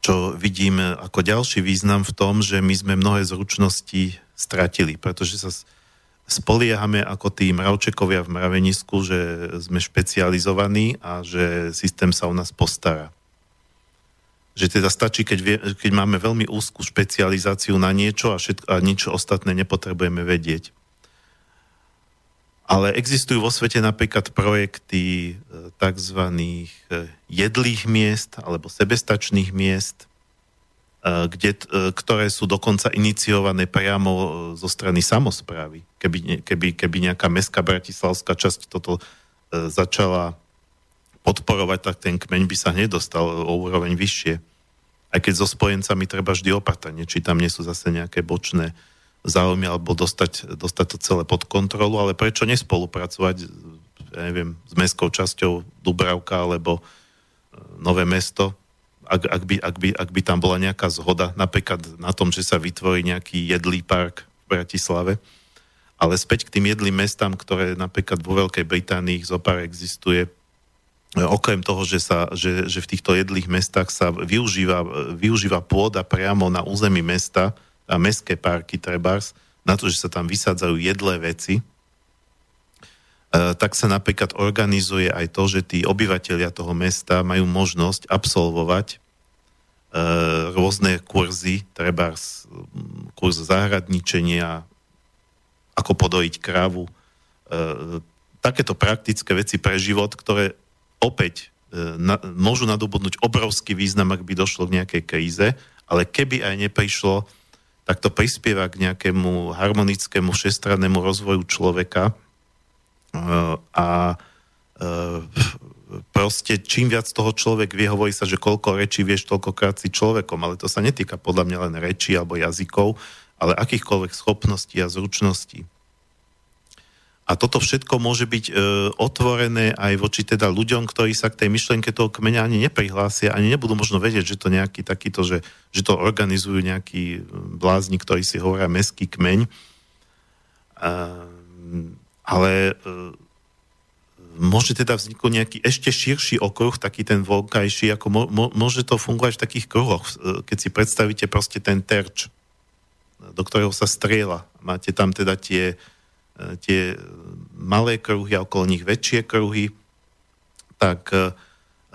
Čo vidím ako ďalší význam v tom, že my sme mnohé zručnosti stratili, pretože sa spoliehame ako tí mravčekovia v mravenisku, že sme špecializovaní a že systém sa o nás postará že teda stačí, keď, vie, keď máme veľmi úzkú špecializáciu na niečo a, všetko, a nič ostatné nepotrebujeme vedieť. Ale existujú vo svete napríklad projekty e, tzv. E, jedlých miest alebo sebestačných miest, e, kde, ktoré sú dokonca iniciované priamo zo strany samozprávy. Keby, keby, keby nejaká mestská bratislavská časť toto začala podporovať, tak ten kmeň by sa nedostal o úroveň vyššie. Aj keď so spojencami treba vždy opatrne, či tam nie sú zase nejaké bočné záujmy alebo dostať, dostať to celé pod kontrolu, ale prečo nespolupracovať, ja neviem, s mestskou časťou Dubravka alebo e, Nové mesto, ak, ak, by, ak, by, ak by tam bola nejaká zhoda, napríklad na tom, že sa vytvorí nejaký jedlý park v Bratislave, ale späť k tým jedlým mestám, ktoré napríklad vo Veľkej Británii ich zopár existuje, okrem toho, že, sa, že, že v týchto jedlých mestách sa využíva, využíva pôda priamo na území mesta a mestské parky trebárs, na to, že sa tam vysádzajú jedlé veci, tak sa napríklad organizuje aj to, že tí obyvateľia toho mesta majú možnosť absolvovať rôzne kurzy, treba kurz zahradničenia, ako podojiť krávu, takéto praktické veci pre život, ktoré opäť na, môžu nadobudnúť obrovský význam, ak by došlo k nejakej kríze, ale keby aj neprišlo, tak to prispieva k nejakému harmonickému všestrannému rozvoju človeka a proste čím viac toho človek vie, hovorí sa, že koľko rečí vieš, toľkokrát si človekom, ale to sa netýka podľa mňa len rečí alebo jazykov, ale akýchkoľvek schopností a zručností. A toto všetko môže byť e, otvorené aj voči teda ľuďom, ktorí sa k tej myšlienke toho kmeňa ani neprihlásia, ani nebudú možno vedieť, že to nejaký takýto, že, že to organizujú nejakí blázni, ktorí si hovoria meský kmeň. E, ale e, môže teda vzniknúť nejaký ešte širší okruh, taký ten voľkajší, ako mo, mo, môže to fungovať v takých kruhoch. E, keď si predstavíte proste ten terč, do ktorého sa strieľa. Máte tam teda tie E, tie malé kruhy a okolo nich väčšie kruhy, tak e,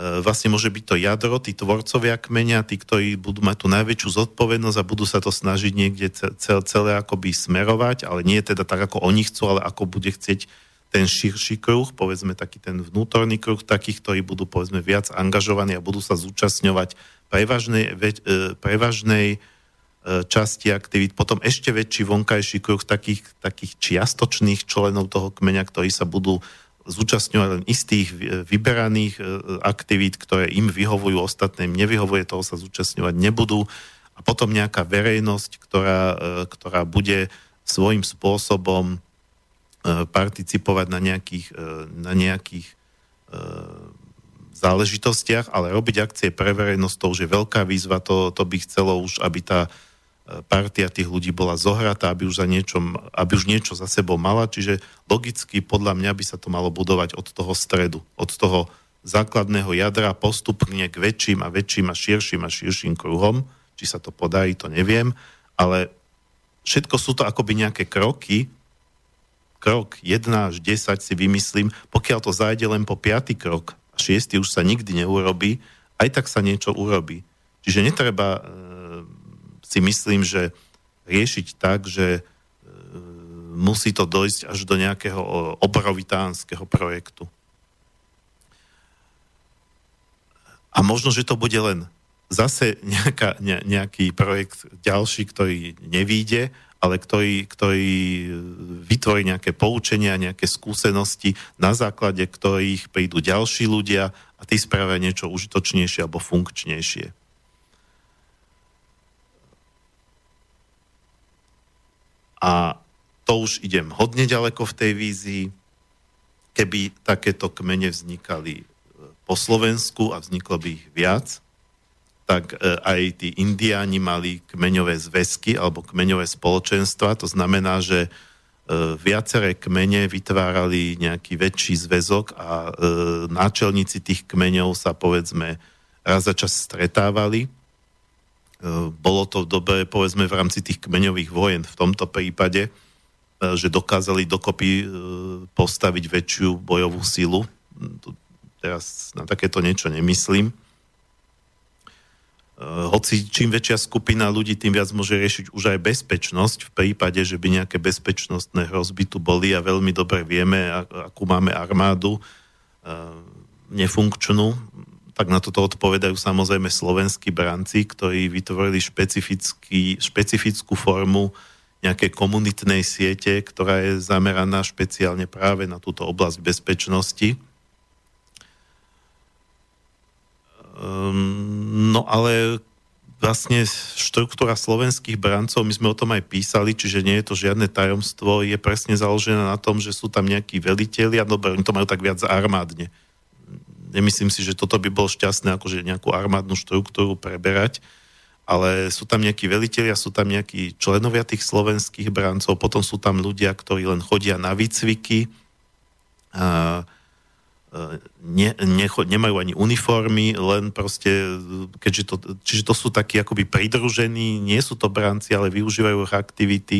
e, vlastne môže byť to jadro, tí tvorcovia kmeňa, tí, ktorí budú mať tú najväčšiu zodpovednosť a budú sa to snažiť niekde celé, akoby smerovať, ale nie teda tak, ako oni chcú, ale ako bude chcieť ten širší kruh, povedzme taký ten vnútorný kruh takých, ktorí budú povedzme viac angažovaní a budú sa zúčastňovať prevažnej, prevažnej E, časti aktivít, potom ešte väčší vonkajší kruh takých, takých čiastočných členov toho kmeňa, ktorí sa budú zúčastňovať len istých vyberaných e, aktivít, ktoré im vyhovujú, ostatným nevyhovuje, toho sa zúčastňovať nebudú. A potom nejaká verejnosť, ktorá, e, ktorá bude svojím spôsobom participovať na nejakých, na nejakých záležitostiach, ale robiť akcie pre verejnosť, to už je veľká výzva, to, to by chcelo už, aby tá partia tých ľudí bola zohratá, aby už, za niečom, aby už niečo za sebou mala, čiže logicky podľa mňa by sa to malo budovať od toho stredu, od toho základného jadra postupne k väčším a väčším a širším a širším kruhom. Či sa to podarí, to neviem, ale všetko sú to akoby nejaké kroky, krok 1 až 10 si vymyslím, pokiaľ to zájde len po 5. krok a 6. už sa nikdy neurobí, aj tak sa niečo urobí. Čiže netreba si myslím, že riešiť tak, že e, musí to dojsť až do nejakého obrovitánskeho projektu. A možno, že to bude len zase nejaká, ne, nejaký projekt ďalší, ktorý nevíde, ale ktorý, ktorý vytvorí nejaké poučenia, nejaké skúsenosti, na základe ktorých prídu ďalší ľudia a tí spravia niečo užitočnejšie alebo funkčnejšie. A to už idem hodne ďaleko v tej vízii. Keby takéto kmene vznikali e, po Slovensku a vzniklo by ich viac, tak e, aj tí indiáni mali kmeňové zväzky alebo kmeňové spoločenstva. To znamená, že e, viaceré kmene vytvárali nejaký väčší zväzok a náčelníci tých kmeňov sa povedzme raz za čas stretávali bolo to dobre, povedzme, v rámci tých kmeňových vojen v tomto prípade, e, že dokázali dokopy e, postaviť väčšiu bojovú silu. Teraz na takéto niečo nemyslím. Hoci čím väčšia skupina ľudí, tým viac môže riešiť už aj bezpečnosť v prípade, že by nejaké bezpečnostné hrozby tu boli a veľmi dobre vieme, akú máme armádu nefunkčnú, tak na toto odpovedajú samozrejme slovenskí branci, ktorí vytvorili špecifickú formu nejakej komunitnej siete, ktorá je zameraná špeciálne práve na túto oblasť bezpečnosti. Um, no ale vlastne štruktúra slovenských brancov, my sme o tom aj písali, čiže nie je to žiadne tajomstvo, je presne založená na tom, že sú tam nejakí veliteľi a dobre, oni to majú tak viac armádne nemyslím si, že toto by bolo šťastné, akože nejakú armádnu štruktúru preberať, ale sú tam nejakí veliteľia, sú tam nejakí členovia tých slovenských brancov, potom sú tam ľudia, ktorí len chodia na výcviky, a, ne, necho, nemajú ani uniformy, len proste, keďže to, čiže to sú takí akoby pridružení, nie sú to branci, ale využívajú ich aktivity.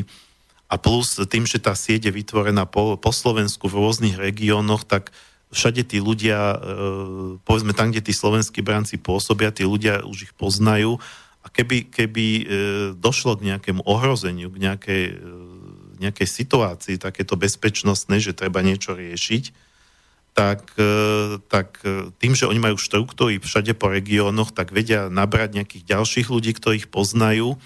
A plus tým, že tá sieť je vytvorená po, po Slovensku v rôznych regiónoch, tak všade tí ľudia, e, povedzme tam, kde tí slovenskí branci pôsobia, tí ľudia už ich poznajú. A keby, keby e, došlo k nejakému ohrozeniu, k nejakej, e, nejakej situácii, takéto bezpečnostné, že treba niečo riešiť, tak, tak tým, že oni majú štruktúry všade po regiónoch, tak vedia nabrať nejakých ďalších ľudí, ktorí ich poznajú.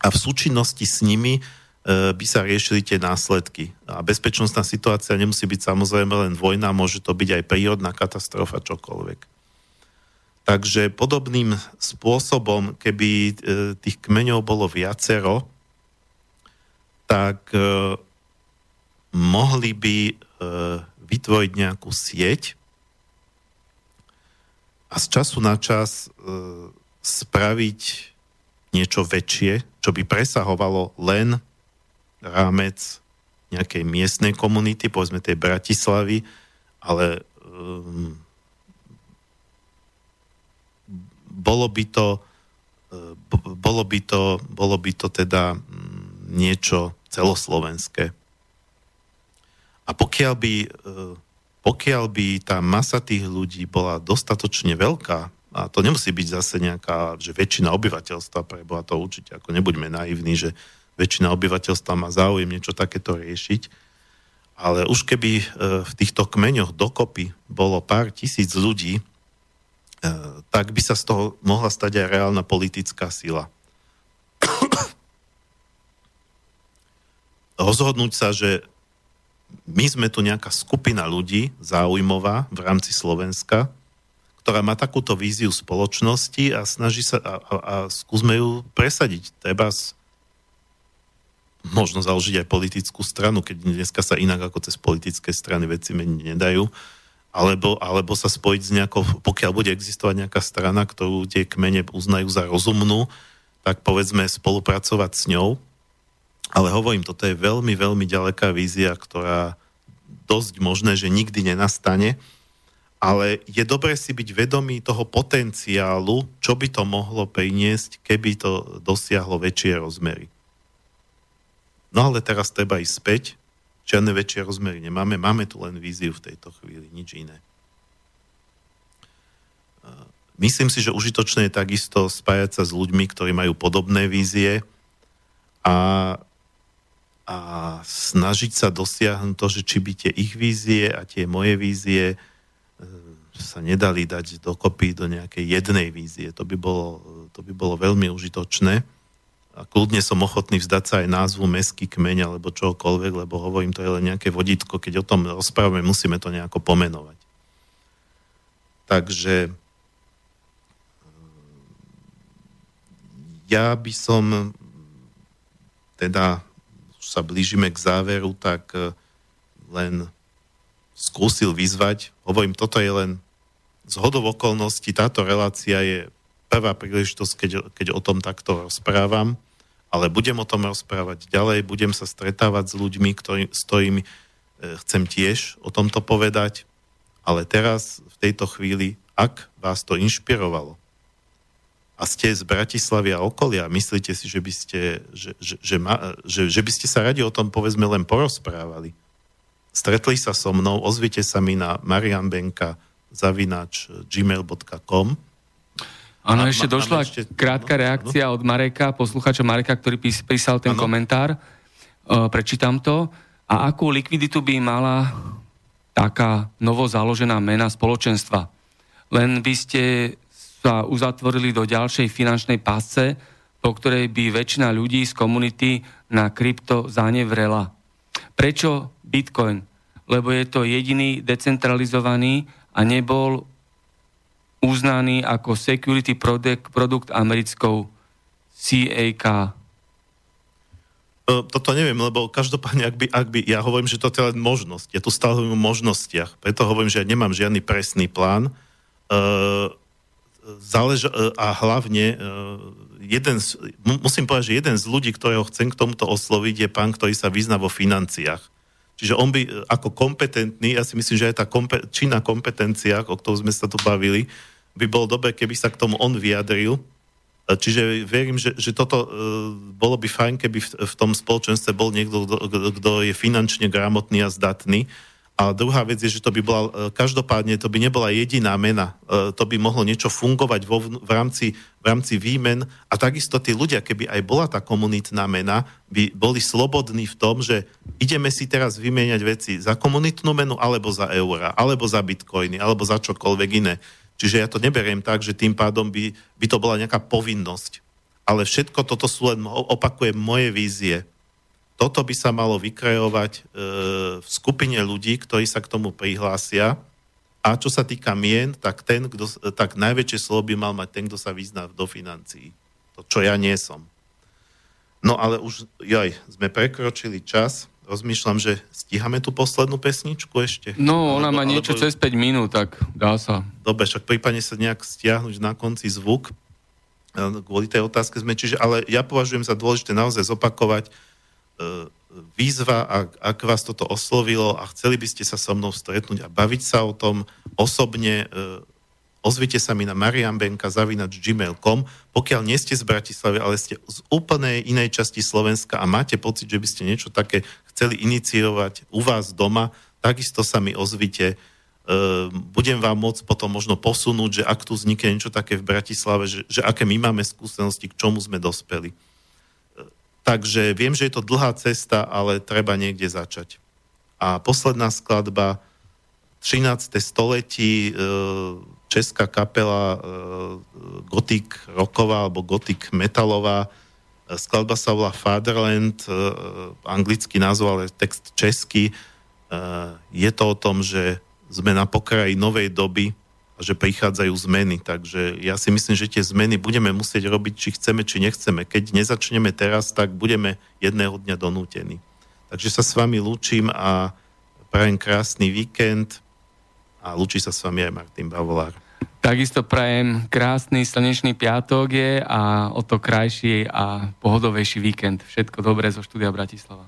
A v súčinnosti s nimi by sa riešili tie následky. A bezpečnostná situácia nemusí byť samozrejme len vojna, môže to byť aj prírodná katastrofa, čokoľvek. Takže podobným spôsobom, keby e, tých kmeňov bolo viacero, tak e, mohli by vytvoriť nejakú sieť a z času na čas spraviť niečo väčšie, čo by presahovalo len rámec nejakej miestnej komunity, povedzme tej Bratislavy, ale um, bolo by to uh, bolo by to, bolo by to teda um, niečo celoslovenské. A pokiaľ by, uh, pokiaľ by tá masa tých ľudí bola dostatočne veľká, a to nemusí byť zase nejaká, že väčšina obyvateľstva, preboha to určite, ako nebuďme naivní, že väčšina obyvateľstva má záujem niečo takéto riešiť. Ale už keby e, v týchto kmeňoch dokopy bolo pár tisíc ľudí, e, tak by sa z toho mohla stať aj reálna politická sila. Rozhodnúť sa, že my sme tu nejaká skupina ľudí záujmová v rámci Slovenska, ktorá má takúto víziu spoločnosti a snaží sa a, a, a skúsme ju presadiť. Treba možno založiť aj politickú stranu, keď dneska sa inak ako cez politické strany veci meniť nedajú, alebo, alebo sa spojiť s nejakou, pokiaľ bude existovať nejaká strana, ktorú tie kmene uznajú za rozumnú, tak povedzme spolupracovať s ňou. Ale hovorím, toto je veľmi, veľmi ďaleká vízia, ktorá dosť možné, že nikdy nenastane, ale je dobré si byť vedomý toho potenciálu, čo by to mohlo priniesť, keby to dosiahlo väčšie rozmery. No ale teraz treba ísť späť, žiadne väčšie rozmery nemáme, máme tu len víziu v tejto chvíli, nič iné. Myslím si, že užitočné je takisto spájať sa s ľuďmi, ktorí majú podobné vízie a, a snažiť sa dosiahnuť to, že či by tie ich vízie a tie moje vízie e, sa nedali dať dokopy do nejakej jednej vízie. To by bolo, to by bolo veľmi užitočné a kľudne som ochotný vzdať sa aj názvu meský kmeň alebo čokoľvek, lebo hovorím, to je len nejaké vodítko, keď o tom rozprávame, musíme to nejako pomenovať. Takže ja by som teda už sa blížime k záveru, tak eh, len skúsil vyzvať. Hovorím, toto je len z hodov okolností, táto relácia je prvá príležitosť, keď, keď o tom takto rozprávam, ale budem o tom rozprávať ďalej, budem sa stretávať s ľuďmi, ktorý, s ktorými e, chcem tiež o tomto povedať, ale teraz, v tejto chvíli, ak vás to inšpirovalo a ste z Bratislavy a okolia, myslíte si, že by ste, že, že, že, že, že by ste sa radi o tom povedzme len porozprávali, stretli sa so mnou, ozvite sa mi na marianbenka zavinač gmail.com Áno, ešte došla ešte, krátka no, reakcia no. od Mareka, posluchača Mareka, ktorý pís, písal ten ano. komentár. Uh, prečítam to. A akú likviditu by mala taká novo založená mena spoločenstva? Len by ste sa uzatvorili do ďalšej finančnej pásce, po ktorej by väčšina ľudí z komunity na krypto zanevrela. Prečo Bitcoin? Lebo je to jediný decentralizovaný a nebol uznaný ako security product, produkt americkou CAK. Toto neviem, lebo každopádne, ak by, ak by, ja hovorím, že toto je len možnosť. Ja tu stále hovorím o možnostiach. Preto hovorím, že ja nemám žiadny presný plán. Uh, zálež, uh, a hlavne uh, jeden z, musím povedať, že jeden z ľudí, ktorého chcem k tomuto osloviť, je pán, ktorý sa vyzná vo financiách. Čiže on by ako kompetentný, ja si myslím, že aj tá kompe, či na kompetenciách, o ktorom sme sa tu bavili, by bolo dobre, keby sa k tomu on vyjadril, Čiže verím, že, že toto bolo by fajn, keby v, v tom spoločenstve bol niekto, kto je finančne gramotný a zdatný, a druhá vec je, že to by bola, e, každopádne to by nebola jediná mena. E, to by mohlo niečo fungovať vo, v, rámci, v rámci výmen a takisto tí ľudia, keby aj bola tá komunitná mena, by boli slobodní v tom, že ideme si teraz vymieňať veci za komunitnú menu alebo za eura, alebo za bitcoiny, alebo za čokoľvek iné. Čiže ja to neberiem tak, že tým pádom by, by to bola nejaká povinnosť. Ale všetko toto sú len, opakujem, moje vízie toto by sa malo vykreovať e, v skupine ľudí, ktorí sa k tomu prihlásia. A čo sa týka mien, tak, ten, kdo, tak najväčšie slovo by mal mať ten, kto sa vyzná do financií. To, čo ja nie som. No ale už, joj, sme prekročili čas. Rozmýšľam, že stíhame tú poslednú pesničku ešte. No, ona alebo, má niečo alebo... cez 5 minút, tak dá sa. Dobre, však prípadne sa nejak stiahnuť na konci zvuk. E, kvôli tej otázke sme, čiže, ale ja považujem za dôležité naozaj zopakovať, E, výzva, ak, ak vás toto oslovilo a chceli by ste sa so mnou stretnúť a baviť sa o tom osobne, e, ozvite sa mi na mariambenka.gmail.com pokiaľ nie ste z Bratislavy, ale ste z úplnej inej časti Slovenska a máte pocit, že by ste niečo také chceli iniciovať u vás doma, takisto sa mi ozvite. E, budem vám môcť potom možno posunúť, že ak tu vznikne niečo také v Bratislave, že, že aké my máme skúsenosti, k čomu sme dospeli. Takže viem, že je to dlhá cesta, ale treba niekde začať. A posledná skladba, 13. století, e, česká kapela e, gotik roková alebo gotik metalová. E, skladba sa volá Fatherland, anglický názov, ale text český. Je to o tom, že sme na pokraji novej doby, že prichádzajú zmeny. Takže ja si myslím, že tie zmeny budeme musieť robiť, či chceme, či nechceme. Keď nezačneme teraz, tak budeme jedného dňa donútení. Takže sa s vami lúčim a prajem krásny víkend a lúči sa s vami aj Martin Bavolár. Takisto prajem krásny slnečný piatok je a o to krajší a pohodovejší víkend. Všetko dobré zo štúdia Bratislava.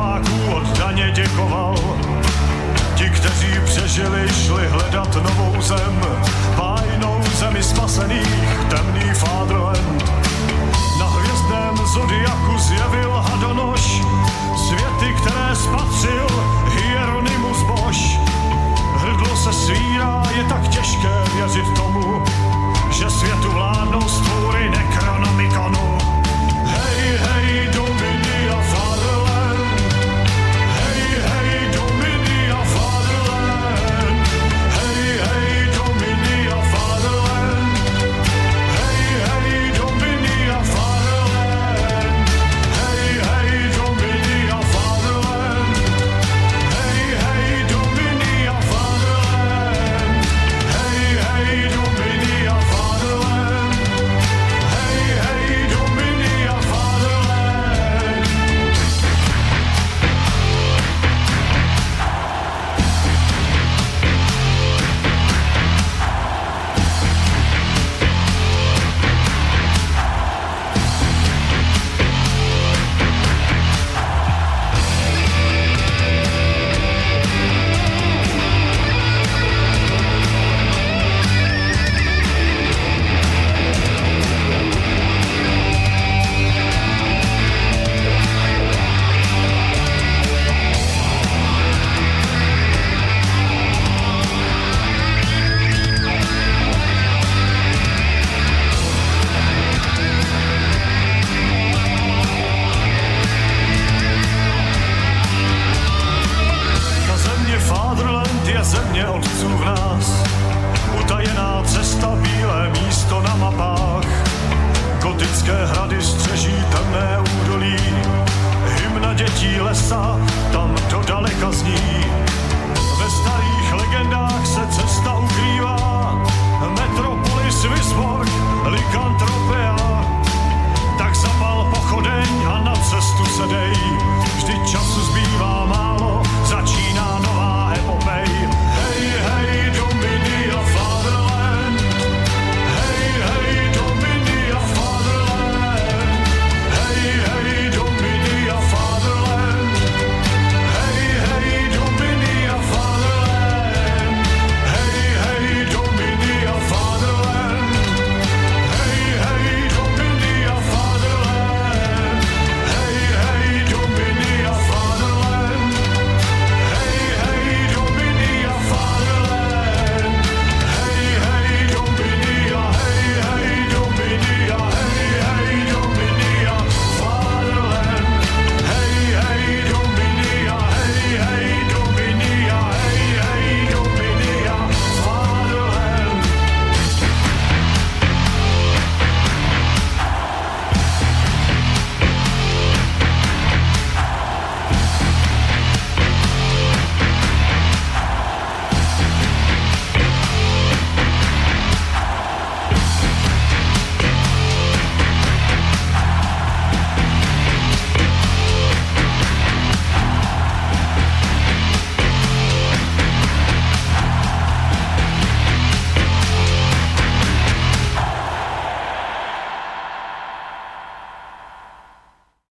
Slováků od daně děkoval. Ti, kteří přežili, šli hledat novou zem, pájnou zemi spasených, temný Fatherland. Na hvězdném zodiaku zjevil Hadonoš, světy, které spatřil Hieronymus Bosch. Hrdlo se svírá, je tak těžké věřit tomu, že světu vládnou stvůry nekrát.